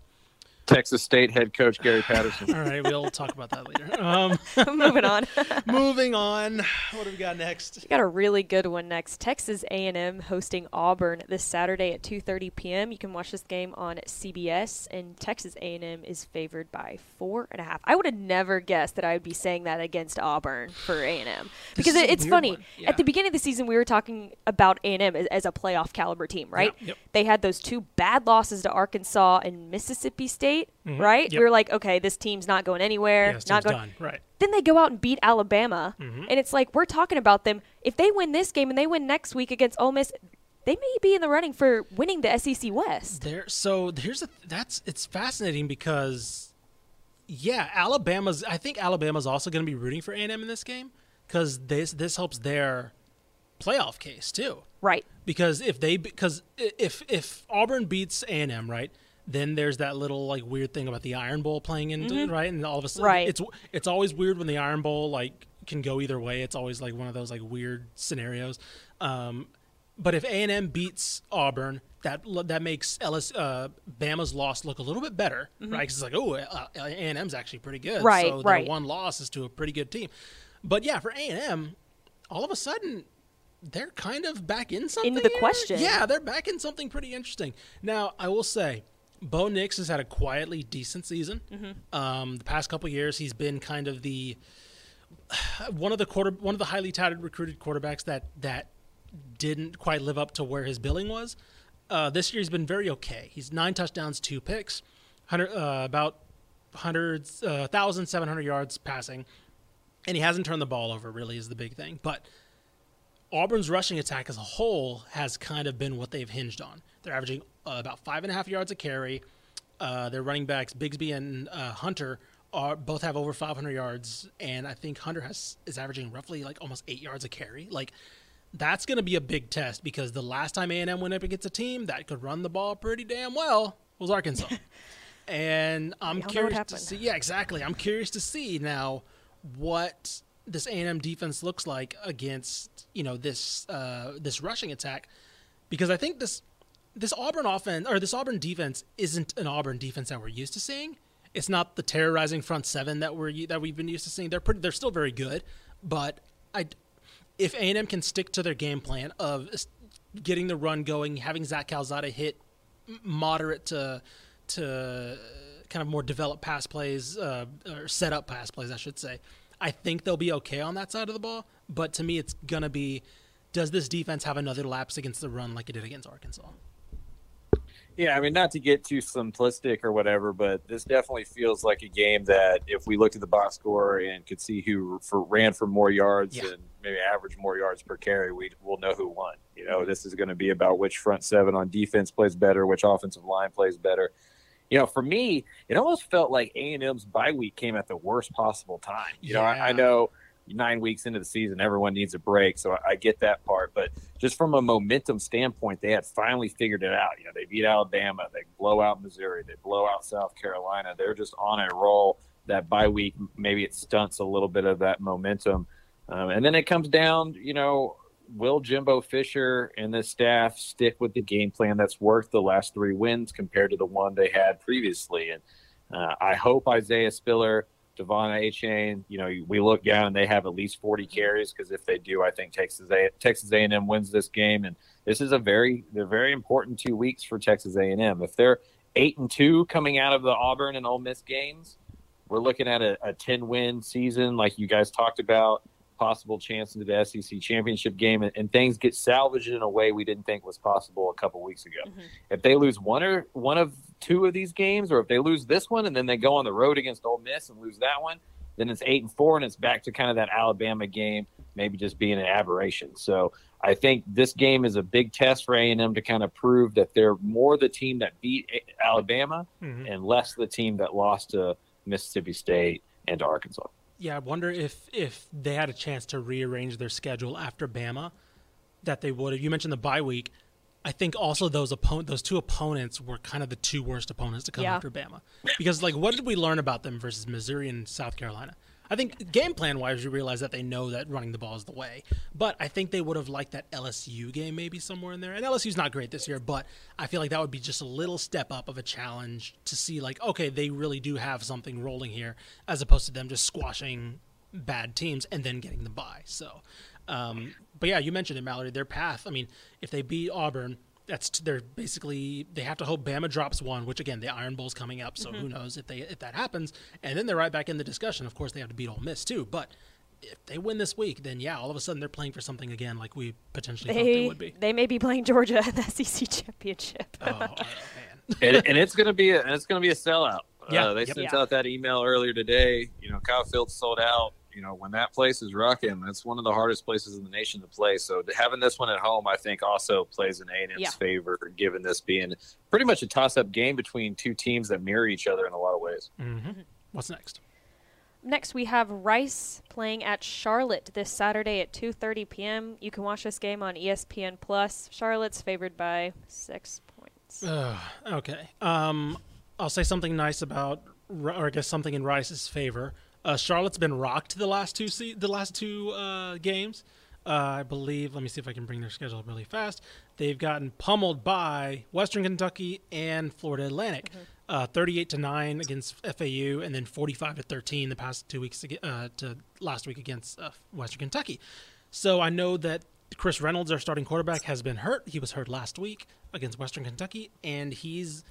Texas State head coach Gary Patterson. all right, we'll talk about that later. (laughs) Um, (laughs) Moving on. (laughs) moving on. What do we got next? We got a really good one next. Texas A&M hosting Auburn this Saturday at 2:30 p.m. You can watch this game on CBS, and Texas A&M is favored by four and a half. I would have never guessed that I would be saying that against Auburn for A&M because it, it's funny. Yeah. At the beginning of the season, we were talking about A&M as, as a playoff caliber team, right? yep. They had those two bad losses to Arkansas and Mississippi State, right? Mm-hmm. Yep. We were like, okay, this team's not going anywhere. Yeah, this not team's going. done. Right. Then they go out and beat Alabama, Mm-hmm. and it's like we're talking about them. If they win this game and they win next week against Ole Miss, they may be in the running for winning the SEC West. There. So here's a that's it's fascinating because yeah, Alabama's. I think Alabama's also going to be rooting for A&M in this game because this this helps their playoff case too. Right. because if they because if if Auburn beats A and M right, then there's that little like weird thing about the Iron Bowl playing into it, right, and all of a sudden Mm-hmm. Right. it's it's always weird when the Iron Bowl like can go either way. It's always like one of those like weird scenarios. Um, but if A and M beats Auburn, that that makes LS uh, Bama's loss look a little bit better, right? 'Cause right? Because it's like, oh, A and M's actually pretty good, Mm-hmm. Right, So their right. one loss is to a pretty good team. But yeah, for A and M, all of a sudden they're kind of back in something. Into the here. question. Yeah, they're back in something pretty interesting. Now, I will say, Bo Nix has had a quietly decent season. Mm-hmm. Um, the past couple years, he's been kind of the (sighs) one of the quarter one of the highly touted recruited quarterbacks that that didn't quite live up to where his billing was. Uh, this year, he's been very okay. He's nine touchdowns, two picks, hundred uh, about hundreds, uh, thousand seven hundred yards passing, and he hasn't turned the ball over. Really, is the big thing, but. Auburn's rushing attack as a whole has kind of been what they've hinged on. They're averaging uh, about five and a half yards a carry. Uh, their running backs, Bigsby and uh, Hunter, are both have over 500 yards, and I think Hunter has is averaging roughly like almost eight yards a carry. Like that's going to be a big test because the last time A&M went up against a team that could run the ball pretty damn well was Arkansas. (laughs) and I'm We all know what curious to see. Yeah, exactly. I'm curious to see now what this A&M defense looks like against you know this uh, this rushing attack because I think this this Auburn offense or this Auburn defense isn't an Auburn defense that we're used to seeing, It's not the terrorizing front seven that we're that we've been used to seeing. They're pretty. They're still very good, but I, if A and M can stick to their game plan of getting the run going, having Zach Calzada hit moderate to to kind of more developed pass plays uh, or set up pass plays, I should say. I think they'll be okay on that side of the ball, but to me, it's gonna be: Does this defense have another lapse against the run like it did against Arkansas? Yeah, I mean, not to get too simplistic or whatever, but this definitely feels like a game that if we looked at the box score and could see who for, ran for more yards yeah. and maybe average more yards per carry, we will know who won. You know, mm-hmm. this is going to be about which front seven on defense plays better, which offensive line plays better. You know, for me, it almost felt like A and M's bye week came at the worst possible time. You yeah. know, I, I know nine weeks into the season, everyone needs a break. So I, I, get that part. But just from a momentum standpoint, they had finally figured it out. You know, they beat Alabama, they blow out Missouri, they blow out South Carolina. They're just on a roll. That bye week, maybe it stunts a little bit of that momentum. Um, and then it comes down, you know, will Jimbo Fisher and the staff stick with the game plan that's worked the last three wins compared to the one they had previously? And uh, I hope Isaiah Spiller – De'Von Achane, you know, we look down and they have at least 40 carries because if they do, I think Texas A- Texas A&M wins this game. And this is a very they're very important two weeks for Texas A&M. If they're eight and two coming out of the Auburn and Ole Miss games, we're looking at a, a 10 win season, like you guys talked about possible chance into the SEC championship game, and, and, things get salvaged in a way we didn't think was possible a couple weeks ago. Mm-hmm. If they lose one or one of two of these games, or if they lose this one and then they go on the road against Ole Miss and lose that one, then it's eight and four, and it's back to kind of that Alabama game, maybe just being an aberration. So I think this game is a big test for A and M to kind of prove that they're more the team that beat Alabama mm-hmm. and less the team that lost to Mississippi State and to Arkansas. Yeah, I wonder if if they had a chance to rearrange their schedule after Bama, that they would. You mentioned the bye week. I think also those opponent, those two opponents were kind of the two worst opponents to come yeah. after Bama, because like what did we learn about them versus Missouri and South Carolina? I think game plan wise, you realize that they know that running the ball is the way. But I think they would have liked that LSU game maybe somewhere in there. And LSU's not great this year, but I feel like that would be just a little step up of a challenge to see like, okay, they really do have something rolling here, as opposed to them just squashing bad teams and then getting the bye. So, um, but yeah, you mentioned it, Mallory. Their path. I mean, if they beat Auburn, that's they're basically they have to hope Bama drops one, which again the Iron Bowl's coming up, so mm-hmm. who knows if they if that happens, and then they're right back in the discussion. Of course, they have to beat Ole Miss too, but if they win this week, then yeah, all of a sudden they're playing for something again, like we potentially they, thought they would be. They may be playing Georgia at the (laughs) SEC championship. oh, oh, man. (laughs) and, and, it's gonna be a, and it's gonna be a sellout. Yeah, uh, they yep. sent yeah. out that email earlier today. You know, Kyle Field's sold out you know, when that place is rocking, that's one of the hardest places in the nation to play. So having this one at home, I think, also plays in A and M's yeah. favor, given this being pretty much a toss-up game between two teams that mirror each other in a lot of ways. Mm-hmm. What's next? Next, we have Rice playing at Charlotte this Saturday at 2:30 p.m. You can watch this game on ESPN Plus. Charlotte's favored by six points. Uh, okay. Um, I'll say something nice about, or I guess something in Rice's favor. Uh, Charlotte's been rocked the last two se- the last two uh, games. Uh, I believe. Let me see if I can bring their schedule up really fast. They've gotten pummeled by Western Kentucky and Florida Atlantic. Uh, thirty-eight to nine against FAU, and then forty-five to thirteen the past two weeks uh, to last week against uh, Western Kentucky. So I know that Chris Reynolds, our starting quarterback, has been hurt. He was hurt last week against Western Kentucky, and he's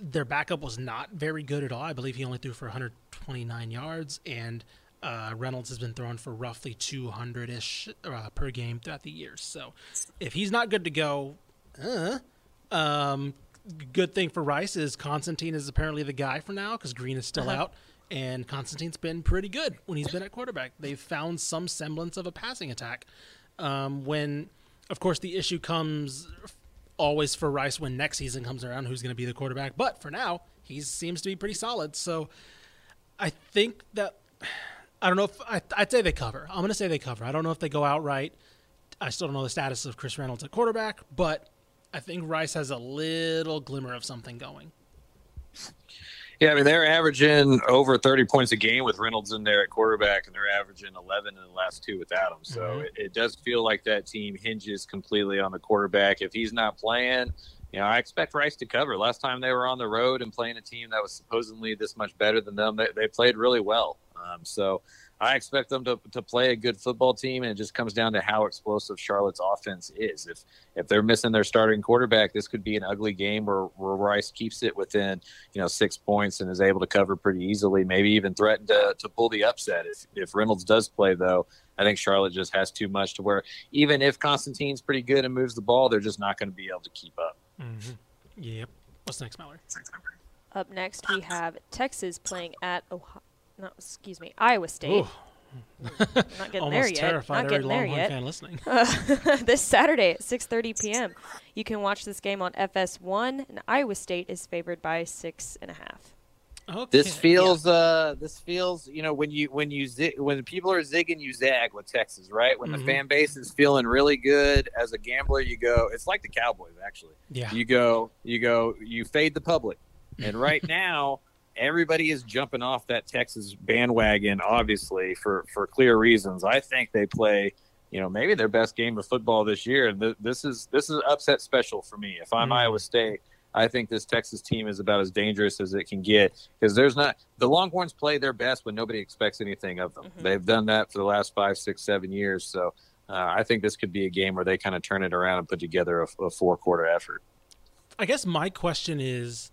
their backup was not very good at all. I believe he only threw for 129 yards, and uh, Reynolds has been throwing for roughly 200 ish uh, per game throughout the years. So if he's not good to go, uh, um, good thing for Rice is Constantine is apparently the guy for now because Green is still uh-huh. out. And Constantine's been pretty good when he's been at quarterback. They've found some semblance of a passing attack. Um, when, of course, the issue comes always for Rice when next season comes around who's going to be the quarterback. But for now, he seems to be pretty solid. So I think that I don't know if I, would say they cover. I'm going to say they cover. I don't know if they go outright. I still don't know the status of Chris Reynolds at quarterback, but I think Rice has a little glimmer of something going. Yeah, I mean they're averaging over 30 points a game with Reynolds in there at quarterback, and they're averaging 11 in the last two without him. So mm-hmm. it, it, does feel like that team hinges completely on the quarterback. If he's not playing, you know, I expect Rice to cover. Last time they were on the road and playing a team that was supposedly this much better than them, they, they played really well. Um, so I expect them to, to play a good football team, and it just comes down to how explosive Charlotte's offense is. If if they're missing their starting quarterback, this could be an ugly game where, where Rice keeps it within you know six points and is able to cover pretty easily, maybe even threaten to, to pull the upset. If if Reynolds does play, though, I think Charlotte just has too much to where even if Constantine's pretty good and moves the ball, they're just not going to be able to keep up. Mm-hmm. Yep. What's next, Mallory? Up next, we have Texas playing at Ohio. No, excuse me, Iowa State. Not getting Almost there yet. terrified Not every getting there Longhorn yet. fan listening. (laughs) this Saturday at 6:30 p.m. You can watch this game on FS1, and Iowa State is favored by six and a half. Okay. This feels uh this feels you know when you when you zig, when people are zigging you zag with Texas right when Mhm. the fan base is feeling really good as a gambler you go it's like the Cowboys actually Yeah. you go you go you fade the public and right (laughs) now everybody is jumping off that Texas bandwagon obviously for for clear reasons I think they play you know maybe their best game of football this year Th- this is this is upset special for me if I'm Mhm. Iowa State I think this Texas team is about as dangerous as it can get because there's not the Longhorns play their best when nobody expects anything of them. Mhm. They've done that for the last five, six, seven years. So uh, I think this could be a game where they kind of turn it around and put together a, a four quarter effort. I guess my question is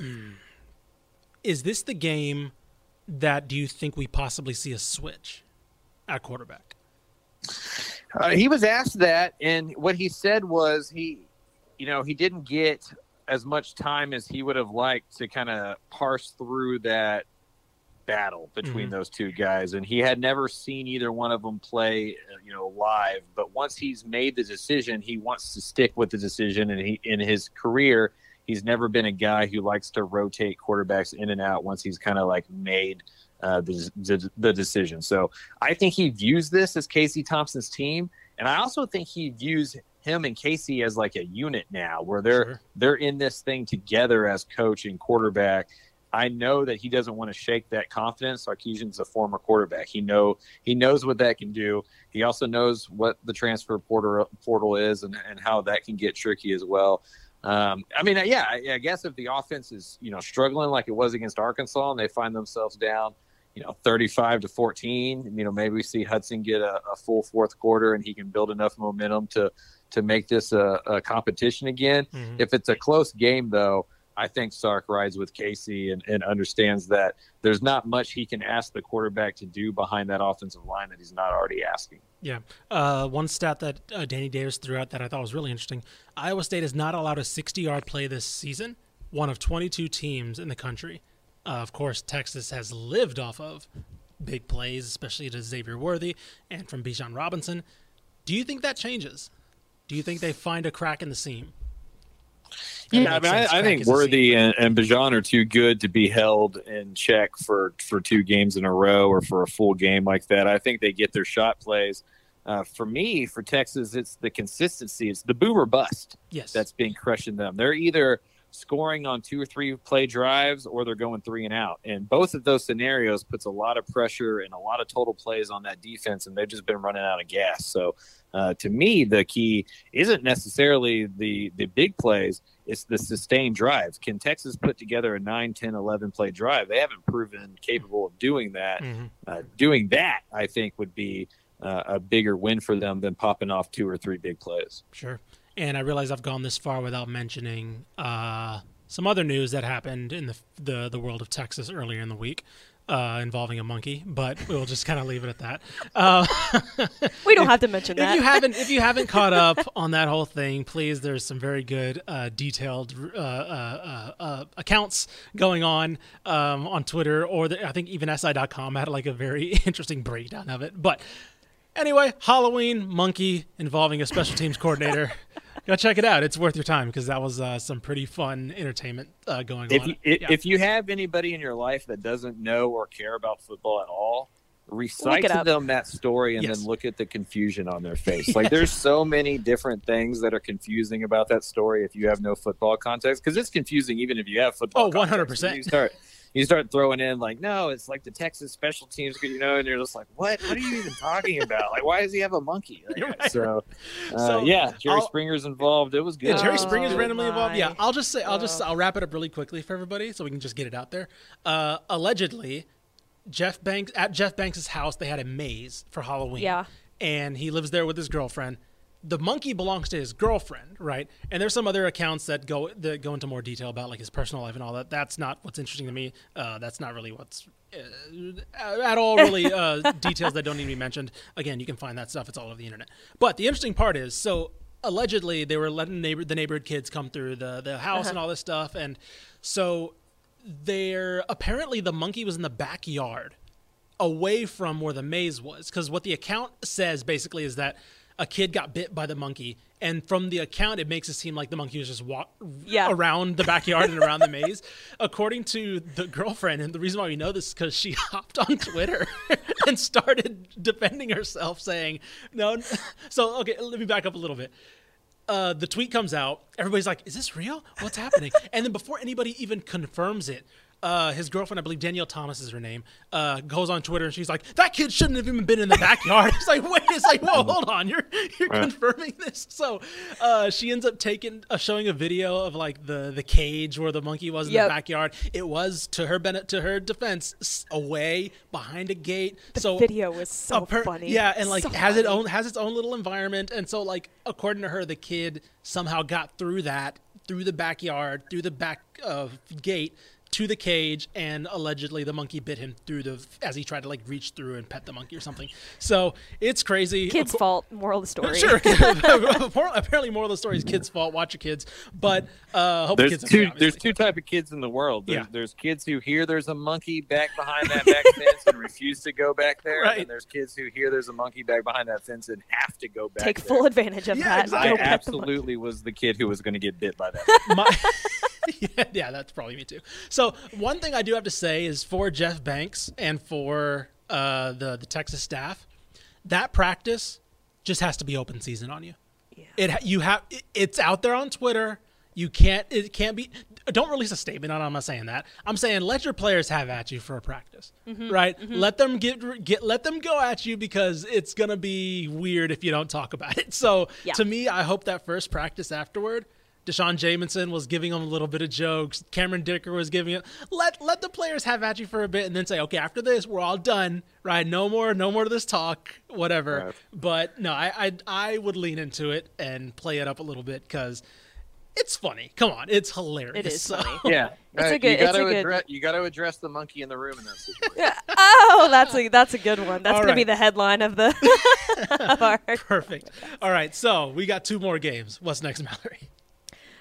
mm, (clears throat) Is this the game that do you think we possibly see a switch at quarterback? Uh, he was asked that, and what he said was he, you know, he didn't get as much time as he would have liked to kind of parse through that battle between Mhm. those two guys, and he had never seen either one of them play, uh, you know, live. But once he's made the decision, he wants to stick with the decision, and he in his career. He's never been a guy who likes to rotate quarterbacks in and out once he's kind of like made uh, the, the the decision. So I think he views this as Casey Thompson's team, and I also think he views him and Casey as like a unit now, where they're Sure. they're in this thing together as coach and quarterback. I know that he doesn't want to shake that confidence. Sarkisian's a former quarterback. He know he knows what that can do. He also knows what the transfer portal portal is and, and how that can get tricky as well. Um, I mean, yeah, I, I guess if the offense is you know struggling like it was against Arkansas and they find themselves down, you know, thirty-five to fourteen, you know, maybe we see Hudson get a, a full fourth quarter and he can build enough momentum to to make this a, a competition again. Mhm. If it's a close game, though, I think Sark rides with Casey and, and understands that there's not much he can ask the quarterback to do behind that offensive line that he's not already asking. Yeah. Uh, one stat that uh, Danny Davis threw out that I thought was really interesting Iowa State is not allowed a 60 yard play this season, one of 22 teams in the country. Uh, of course, Texas has lived off of big plays, especially to Xavier Worthy and from Bijan Robinson. Do you think that changes? Do you think they find a crack in the seam? Yeah, I mean, I, I think Worthy and, and Bijan are too good to be held in check for for two games in a row or for a full game like that. I think they get their shot plays. Uh, for me, for Texas, it's the consistency. It's the boomer bust Yes. that's been crushing them. They're either scoring on two or three play drives or they're going three and out. And both of those scenarios puts a lot of pressure and a lot of total plays on that defense, and they've just been running out of gas. So uh, to me, the key isn't necessarily the the big plays. It's the sustained drives. Can Texas put together a 9, 10, 11 play drive? They haven't proven capable of doing that. Mhm. Uh, doing that, I think, would be uh, a bigger win for them than popping off two or three big plays. Sure. And I realize I've gone this far without mentioning uh, some other news that happened in the, the the world of Texas earlier in the week uh, involving a monkey, but we'll just kind of leave it at that. Uh, (laughs) We don't have to mention that. if you (laughs) haven't if you haven't caught up on that whole thing, please. There's some very good uh, detailed uh, uh, uh, uh, accounts going on um, on Twitter, or the, I think even SI.com had like a very (laughs) interesting breakdown of it. But anyway, Halloween monkey involving a special teams coordinator. (laughs) Go check it out. It's worth your time because that was uh, some pretty fun entertainment uh, going If on. you, if, Yeah. if you have anybody in your life that doesn't know or care about football at all, recite to them that story and Yes. then look at the confusion on their face. (laughs) Like there's so many different things that are confusing about that story if you have no football context because it's confusing even if you have football. Oh, 100%. When You start you start throwing in like, no, it's like the Texas special teams, you know, and you're just like, what? What are you even talking about? Like, why does he have a monkey? (laughs) Like, right. So, uh, So, yeah, Jerry I'll- Springer's involved. It was good. Yeah, Jerry Oh, Springer's randomly involved. Yeah. I'll just say, I'll just, Oh. I'll wrap it up really quickly for everybody, so we can just get it out there. Uh, allegedly, Jeff Banks at Jeff Banks's house, they had a maze for Halloween. Yeah. and he lives there with his girlfriend. The monkey belongs to his girlfriend, right? And there's some other accounts that go that go into more detail about like his personal life and all that. That's not what's interesting to me. Uh, that's not really what's uh, at all really uh, (laughs) details that don't need to be mentioned. Again, you can find that stuff. It's all over the internet. But the interesting part is, so allegedly they were letting neighbor the neighborhood kids come through the the house and all this stuff, and so there apparently the monkey was in the backyard away from where the maze was because what the account says basically is that a kid got bit by the monkey and from the account it makes it seem like the monkey was just walk Yeah. around the backyard and around the (laughs) maze according to the girlfriend and the reason why we know this is because she (laughs) hopped on twitter (laughs) and started defending herself saying no so okay let me back up a little bit uh, the tweet comes out. Everybody's like, "Is this real? What's happening?" and then before anybody even confirms it, uh, his girlfriend, I believe Danielle Thomas is her name, uh, goes on Twitter and she's like, "That kid shouldn't have even been in the backyard." (laughs) it's like, wait, it's like, whoa, hold on, you're you're confirming this. So uh, she ends up taking uh, showing a video of like the the cage where the monkey was in Yep. the backyard. It was to her ben- to her defense away behind a gate. so video was so Appar- funny. Yeah, and like So has it funny. own has its own little environment, and so like according to her, the kid somehow got through that through the backyard, through the back uh, gate to the cage, and allegedly the monkey bit him through the as he tried to like reach through and pet the monkey or something. So it's crazy. Kid's Of (laughs) fault. Moral of the story. Sure. (laughs) (laughs) Apparently, moral of the story is kids' fault. Watch your kids, but uh, hope the There's kids two. okay, There's two type of kids in the world. There's, Yeah. there's kids who hear there's a monkey back behind that back fence and refuse to go back there, Right. and there's kids who hear there's a monkey back behind that fence and have to go back. Take there. full advantage of Yeah, that. exactly. I pet the absolutely was the kid who was going to get bit by that. My, (laughs) yeah, yeah, that's probably me too. So one thing I do have to say is for Jeff Banks and for uh, the the Texas staff, that practice just has to be open season on you. Yeah. It you have it, it's out there on Twitter. You can't it can't be. Don't release a statement on. I'm not saying that. I'm saying let your players have at you for a practice, right? Let them get get let them go at you because it's gonna be weird if you don't talk about it. (laughs) So Yeah. to me, I hope that first practice afterward, D'Shawn Jamison was giving them a little bit of jokes. Cameron Dicker was giving it. Let let the players have at you for a bit, and then say, okay, after this, we're all done, right? No more, no more of this talk, whatever. Right. But no, I, I I would lean into it and play it up a little bit because it's funny. Come on, it's hilarious. It is So- funny. (laughs) Yeah, It's a Uh, good- You got a to good- address. You got to address the monkey in the room in that situation. Yeah. Oh, that's a that's a good one. That's All gonna be the headline of the. (laughs) (laughs) of our- Perfect. All right, so we got two more games. What's next, Mallory?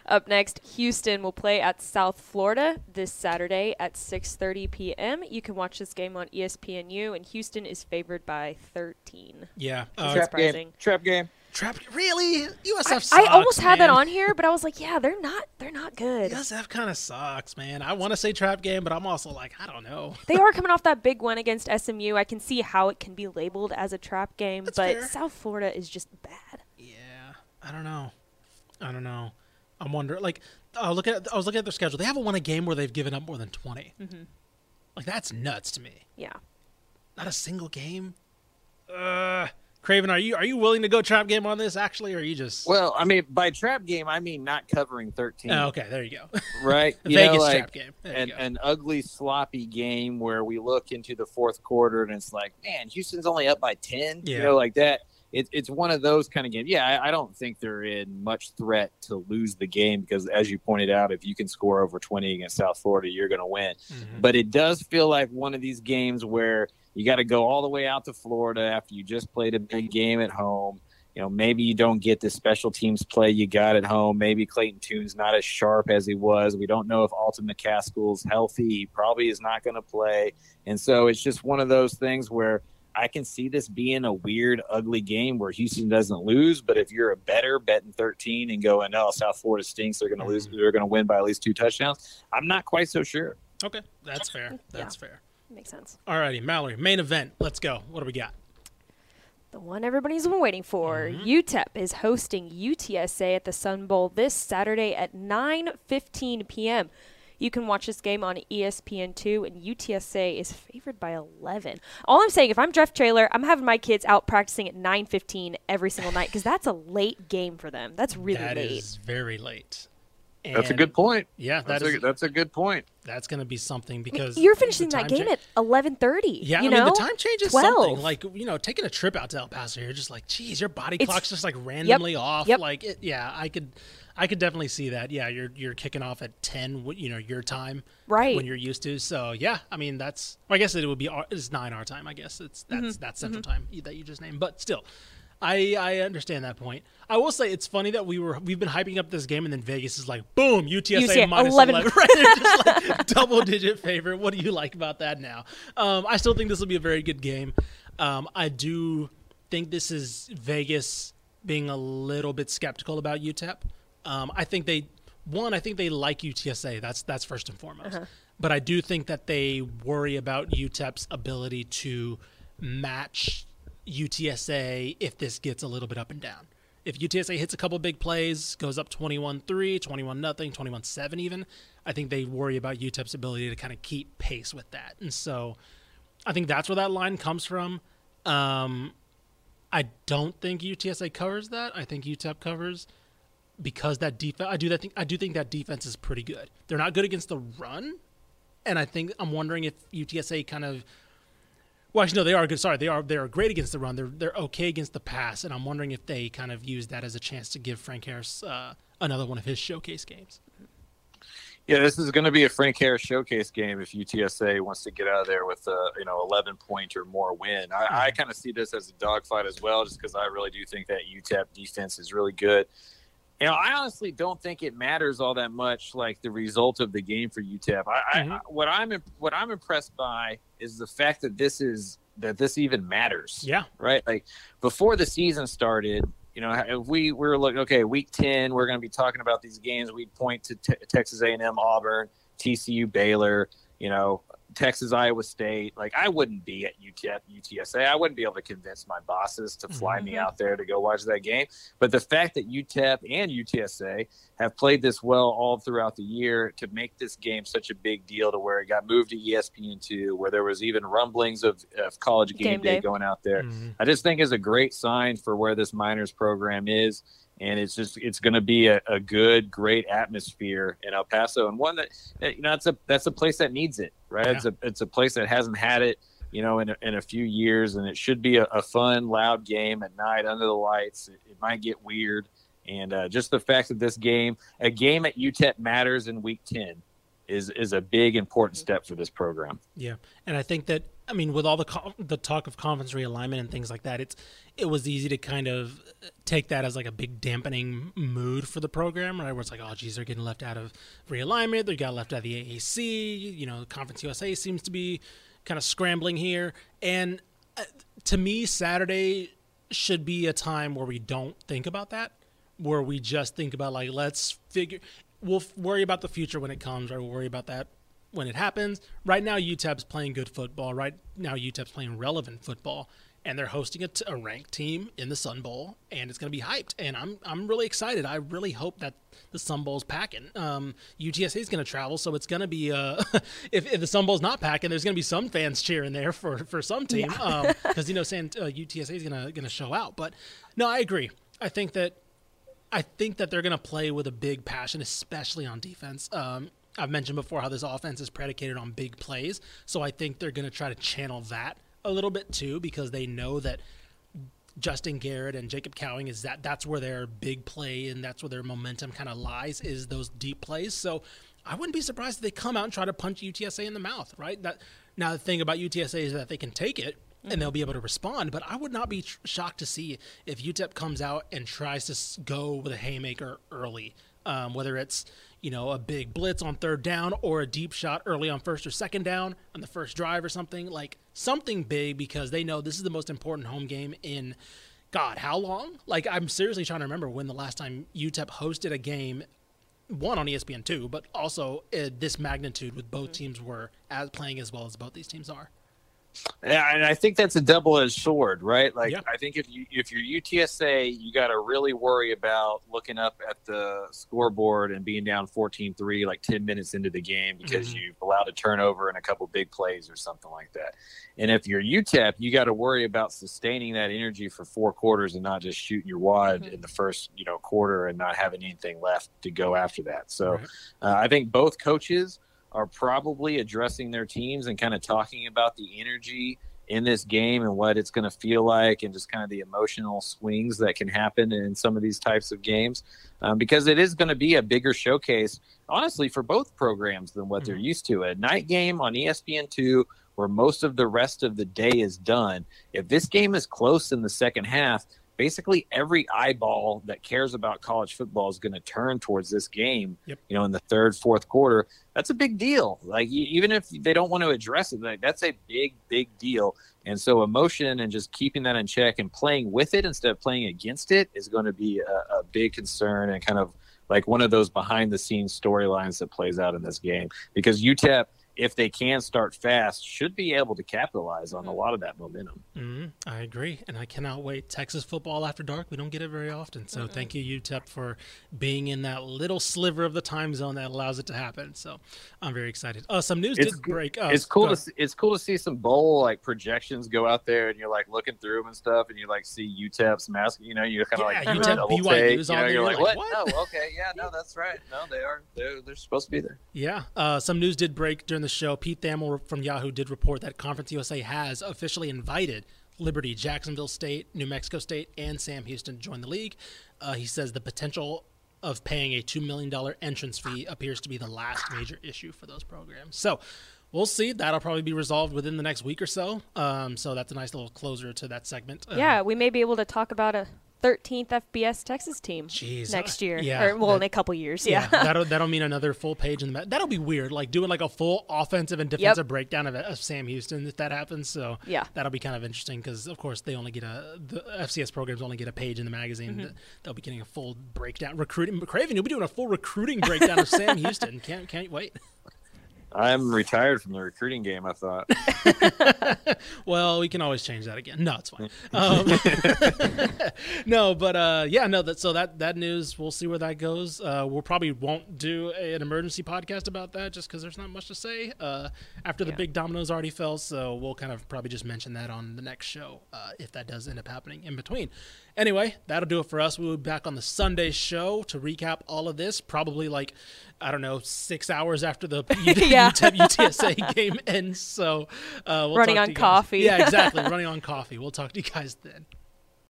Up next, Houston will play at South Florida this Saturday at 6:30 p.m. You can watch this game on ESPNU, and Houston is favored by 13. Yeah, uh, Trap- Trap game. Trap game. trap. Really, USF. I, sucks, I almost had that on here, but I was like, yeah, they're not they're not good. USF kind of sucks, man. I want to say trap game, but I'm also like, I don't know. They are (laughs) coming off that big win against SMU. I can see how it can be labeled as a trap game, That's but fair. South Florida is just bad. Yeah, I don't know. I don't know. I'm wondering. Like, I look at I was looking at their schedule. They haven't won a game where they've given up more than 20. Mm-hmm. Like that's nuts to me. Yeah. Not a single game. Uh, Craven, are you are you willing to go trap game on this actually, or are you just? Well, I mean, by trap game, I mean not covering thirteen. Oh, okay, there you go. (laughs) right? You Vegas know, like trap game. There you an, go. an ugly, sloppy game where we look into the fourth quarter and it's like, man, Houston's only up by ten. Yeah. You know, like that. It, it's one of those kind of games. Yeah, I, I don't think they're in much threat to lose the game because, as you pointed out, if you can score over twenty against South Florida, you're going to win. Mhm. But it does feel like one of these games where you got to go all the way out to Florida after you just played a big game at home. You know, maybe you don't get the special teams play you got at home. Maybe Clayton Tune's not as sharp as he was. We don't know if Alton McCaskill's healthy. He probably is not going to play. And so it's just one of those things where I can see this being a weird, ugly game where Houston doesn't lose. But if you're a better betting 13 and going, oh, South Florida stinks, they're going to lose, they're going to win by at least two touchdowns. I'm not quite so sure. okay, that's fair. That's fair. Makes sense. All righty, Mallory, main event. Let's go. What do we got? The one everybody's been waiting for. Mm-hmm. UTEP is hosting UTSA at the Sun Bowl this Saturday at 9:15 p.m. You can watch this game on E ESPN2, and UTSA is favored by 11. All I'm saying, if I'm Jeff Traylor, I'm having my kids out practicing at 9:15 every single night because that's a late game for them. That's really That late. is very late. That's a good point. Yeah, that That's, is a, that's a good point. that's going to be something I mean, because You're finishing that game cha- at 11:30. Yeah, you I mean know? the time change is 12. something. Like you know, taking a trip out to El Paso, you're just like, geez, your body It's- clock's just like randomly off. Yep. Like, it, yeah, I could, I could definitely see that. Yeah, you're you're kicking off at ten, you know, your time, Right. When you're used to. So yeah, I mean that's. Well, I guess it would be our- it's nine our time. I guess it's that's Mm-hmm. that's Central Time that you just named. But still, I I understand that point. I will say it's funny that we were we've been hyping up this game and then Vegas is like boom UTSA UTSA, minus 11. 11 (laughs) right just like (laughs) double digit favorite. What do you like about that now? Um, I still think this will be a very good game. Um, I do think this is Vegas being a little bit skeptical about UTEP. Um, I think they one I think they like UTSA. That's that's first and foremost. But I do think that they worry about UTEP's ability to match UTSA if this gets a little bit up and down. If UTSA hits a couple big plays, goes up 21-3, 21 nothing, 21-7 even, I think they worry about UTEP's ability to kind of keep pace with that. And so I think that's where that line comes from. Um, I don't think UTSA covers that. I think UTEP covers because that defense. I do that. Think, I do think that defense is pretty good. They're not good against the run, and I think I'm wondering if UTSA kind of. Well, actually, no, they are good. Sorry, they are they are great against the run. They're they're okay against the pass, and I'm wondering if they kind of use that as a chance to give Frank Harris uh, another one of his showcase games. Yeah, this is going to be a Frank Harris showcase game if UTSA wants to get out of there with a you know 11 point or more win. I, I kind of see this as a dogfight as well, just because I really do think that UTEP defense is really good. You know, I honestly don't think it matters all that much, like the result of the game for UTEP. I, I, mm-hmm. what I'm what I'm impressed by is the fact that this is that this even matters Yeah, right? Like before the season started, you know, if we were looking, okay, week 10, we're going to be talking about these games. We'd point to te- Texas A&M, Auburn, TCU, Baylor, you know, Texas, Iowa State. Like I wouldn't be at UTF, UTSA. I wouldn't be able to convince my bosses to fly me out there to go watch that game. But the fact that UTEP and UTSA have played this well all throughout the year to make this game such a big deal to where it got moved to E ESPN2, where there was even rumblings of, of college game, Game day day. going out there. Mhm. I just think is a great sign for where this minors program is. And it's just it's going to be a, a good, great atmosphere in El Paso, and one that you know that's a that's a place that needs it, right? It's a it's a place that hasn't had it, you know, in a, in a few years, and it should be a, a fun, loud game at night under the lights. It, it might get weird, and uh, just the fact that this game, a game at UTEP matters in Week Ten, is is a big important step for this program. Yeah, and I think that I mean, with all the the talk of conference realignment and things like that, it's it was easy to kind of take that as like a big dampening mood for the program, right? Where it's like, oh, geez, they're getting left out of realignment, they got left out of the AAC. You know, Conference USA seems to be kind of scrambling here, and uh, to me, Saturday should be a time where we don't think about that, where we just think about like, let's figure. We'll worry about the future when it comes, or we'll worry about that when it happens. Right now, UTEP's playing good football. Right now, UTEP's playing relevant football, and they're hosting a, t- a ranked team in the Sun Bowl, and it's going to be hyped. And I'm I'm really excited. I really hope that the Sun Bowl's packing. Um, UTSA is going to travel, so it's going to be uh, (laughs) if, if the Sun Bowl's not packing, there's going to be some fans cheering there for for some team because (laughs) you know saying uh, UTSA is going to going to show out. But no, I agree. I think that I think that they're going to play with a big passion, especially on defense. Um, I've mentioned before how this offense is predicated on big plays, so I think they're going to try to channel that a little bit too, because they know that Justin Garrett and Jacob Cowing is that that's where their big play and that's where their momentum kind of lies is those deep plays. So I wouldn't be surprised if they come out and try to punch UTSA in the mouth, right? That now the thing about UTSA is that they can take it and they'll be able to respond. But I would not be tr- shocked to see if UTEP comes out and tries to go with a haymaker early, um, whether it's you know a big blitz on third down or a deep shot early on first or second down on the first drive or something like something big because they know this is the most important home game in. God, how long? Like, I'm seriously trying to remember when the last time UTEP hosted a game one on ESPN two, but also uh, this magnitude with both teams were as playing as well as both these teams are. Yeah, and I think that's a double-edged sword, right? Like, Yeah. I think if you if you're UTSA, you got to really worry about looking up at the scoreboard and being down 14-3 like 10 minutes into the game because Mhm. you've allowed a turnover and a couple big plays or something like that. And if you're UTEP, you got to worry about sustaining that energy for four quarters and not just shooting your wad Mhm. in the first, you know, quarter and not having anything left to go after that. So, Right. uh, I think both coaches are probably addressing their teams and kind of talking about the energy in this game and what it's going to feel like and just kind of the emotional swings that can happen in some of these types of games um, because it is going to be a bigger showcase honestly for both programs than what they're used to. A night game on E espn2 where most of the rest of the day is done. If this game is close in the second half basically every eyeball that cares about college football is going to turn towards this game Yep. you know in the third fourth quarter. That's a big deal. Like even if they don't want to address it like that's a big big deal. And so emotion and just keeping that in check and playing with it instead of playing against it is going to be a, a big concern and kind of like one of those behind the scenes storylines that plays out in this game. Because UTEP if they can start fast should be able to capitalize on a lot of that momentum hmm I agree, and I cannot wait. Texas football after dark. We don't get it very often, so thank you, UTEP, for being in that little sliver of the time zone that allows it to happen. So I'm very excited. Uh, some news It's did break. Uh, it's cool to see, it's cool to see some bowl like projections go out there and you're like looking through them and stuff and you like see UTEP's mask you know you're kind of Yeah, like UTEP a double BYU is you on know there, you're you're like like, what, what? no okay yeah no that's right no they are they're, they're supposed to be there Yeah, uh, some news did break during the show. Pete Thamel from Yahoo did report that Conference USA has officially invited Liberty, Jacksonville State, New Mexico State, and Sam Houston to join the league. Uh, he says the potential of paying a $2 million entrance fee appears to be the last major issue for those programs. So we'll see. That'll probably be resolved within the next week or so. Um, so that's a nice little closer to that segment. Uh, Yeah, we may be able to talk about a 13th FBS Texas team Jeez, next year. yeah, or, well, in a couple years. Yeah, Yeah. that'll that'll (laughs) mean another full page in the. That'll be weird, like doing like a full offensive and defensive breakdown of, of Sam Houston if that happens. So Yeah. that'll be kind of interesting because of course they only get a the FCS programs only get a page in the magazine. Mm-hmm. They'll be getting a full breakdown. Recruiting Craven, you'll be doing a full recruiting breakdown of Sam (laughs) Houston. Can't can't wait. I'm retired from the recruiting game I thought (laughs) Well, we can always change that again. No, it's fine. Um, (laughs) no, but uh, yeah, no. That so that that news, we'll see where that goes. Uh, we'll probably won't do a- an emergency podcast about that just because there's not much to say uh, after the Yeah. big dominoes already fell. So we'll kind of probably just mention that on the next show uh, if that does end up happening in between. Anyway, that'll do it for us. We'll be back on the Sunday show to recap all of this. Probably like I don't know six hours after the (laughs) Yeah. UTSA game ends. So uh, we'll Running talk on to you guys- coffee. Yeah, exactly. (laughs) Running on coffee. We'll talk to you guys then.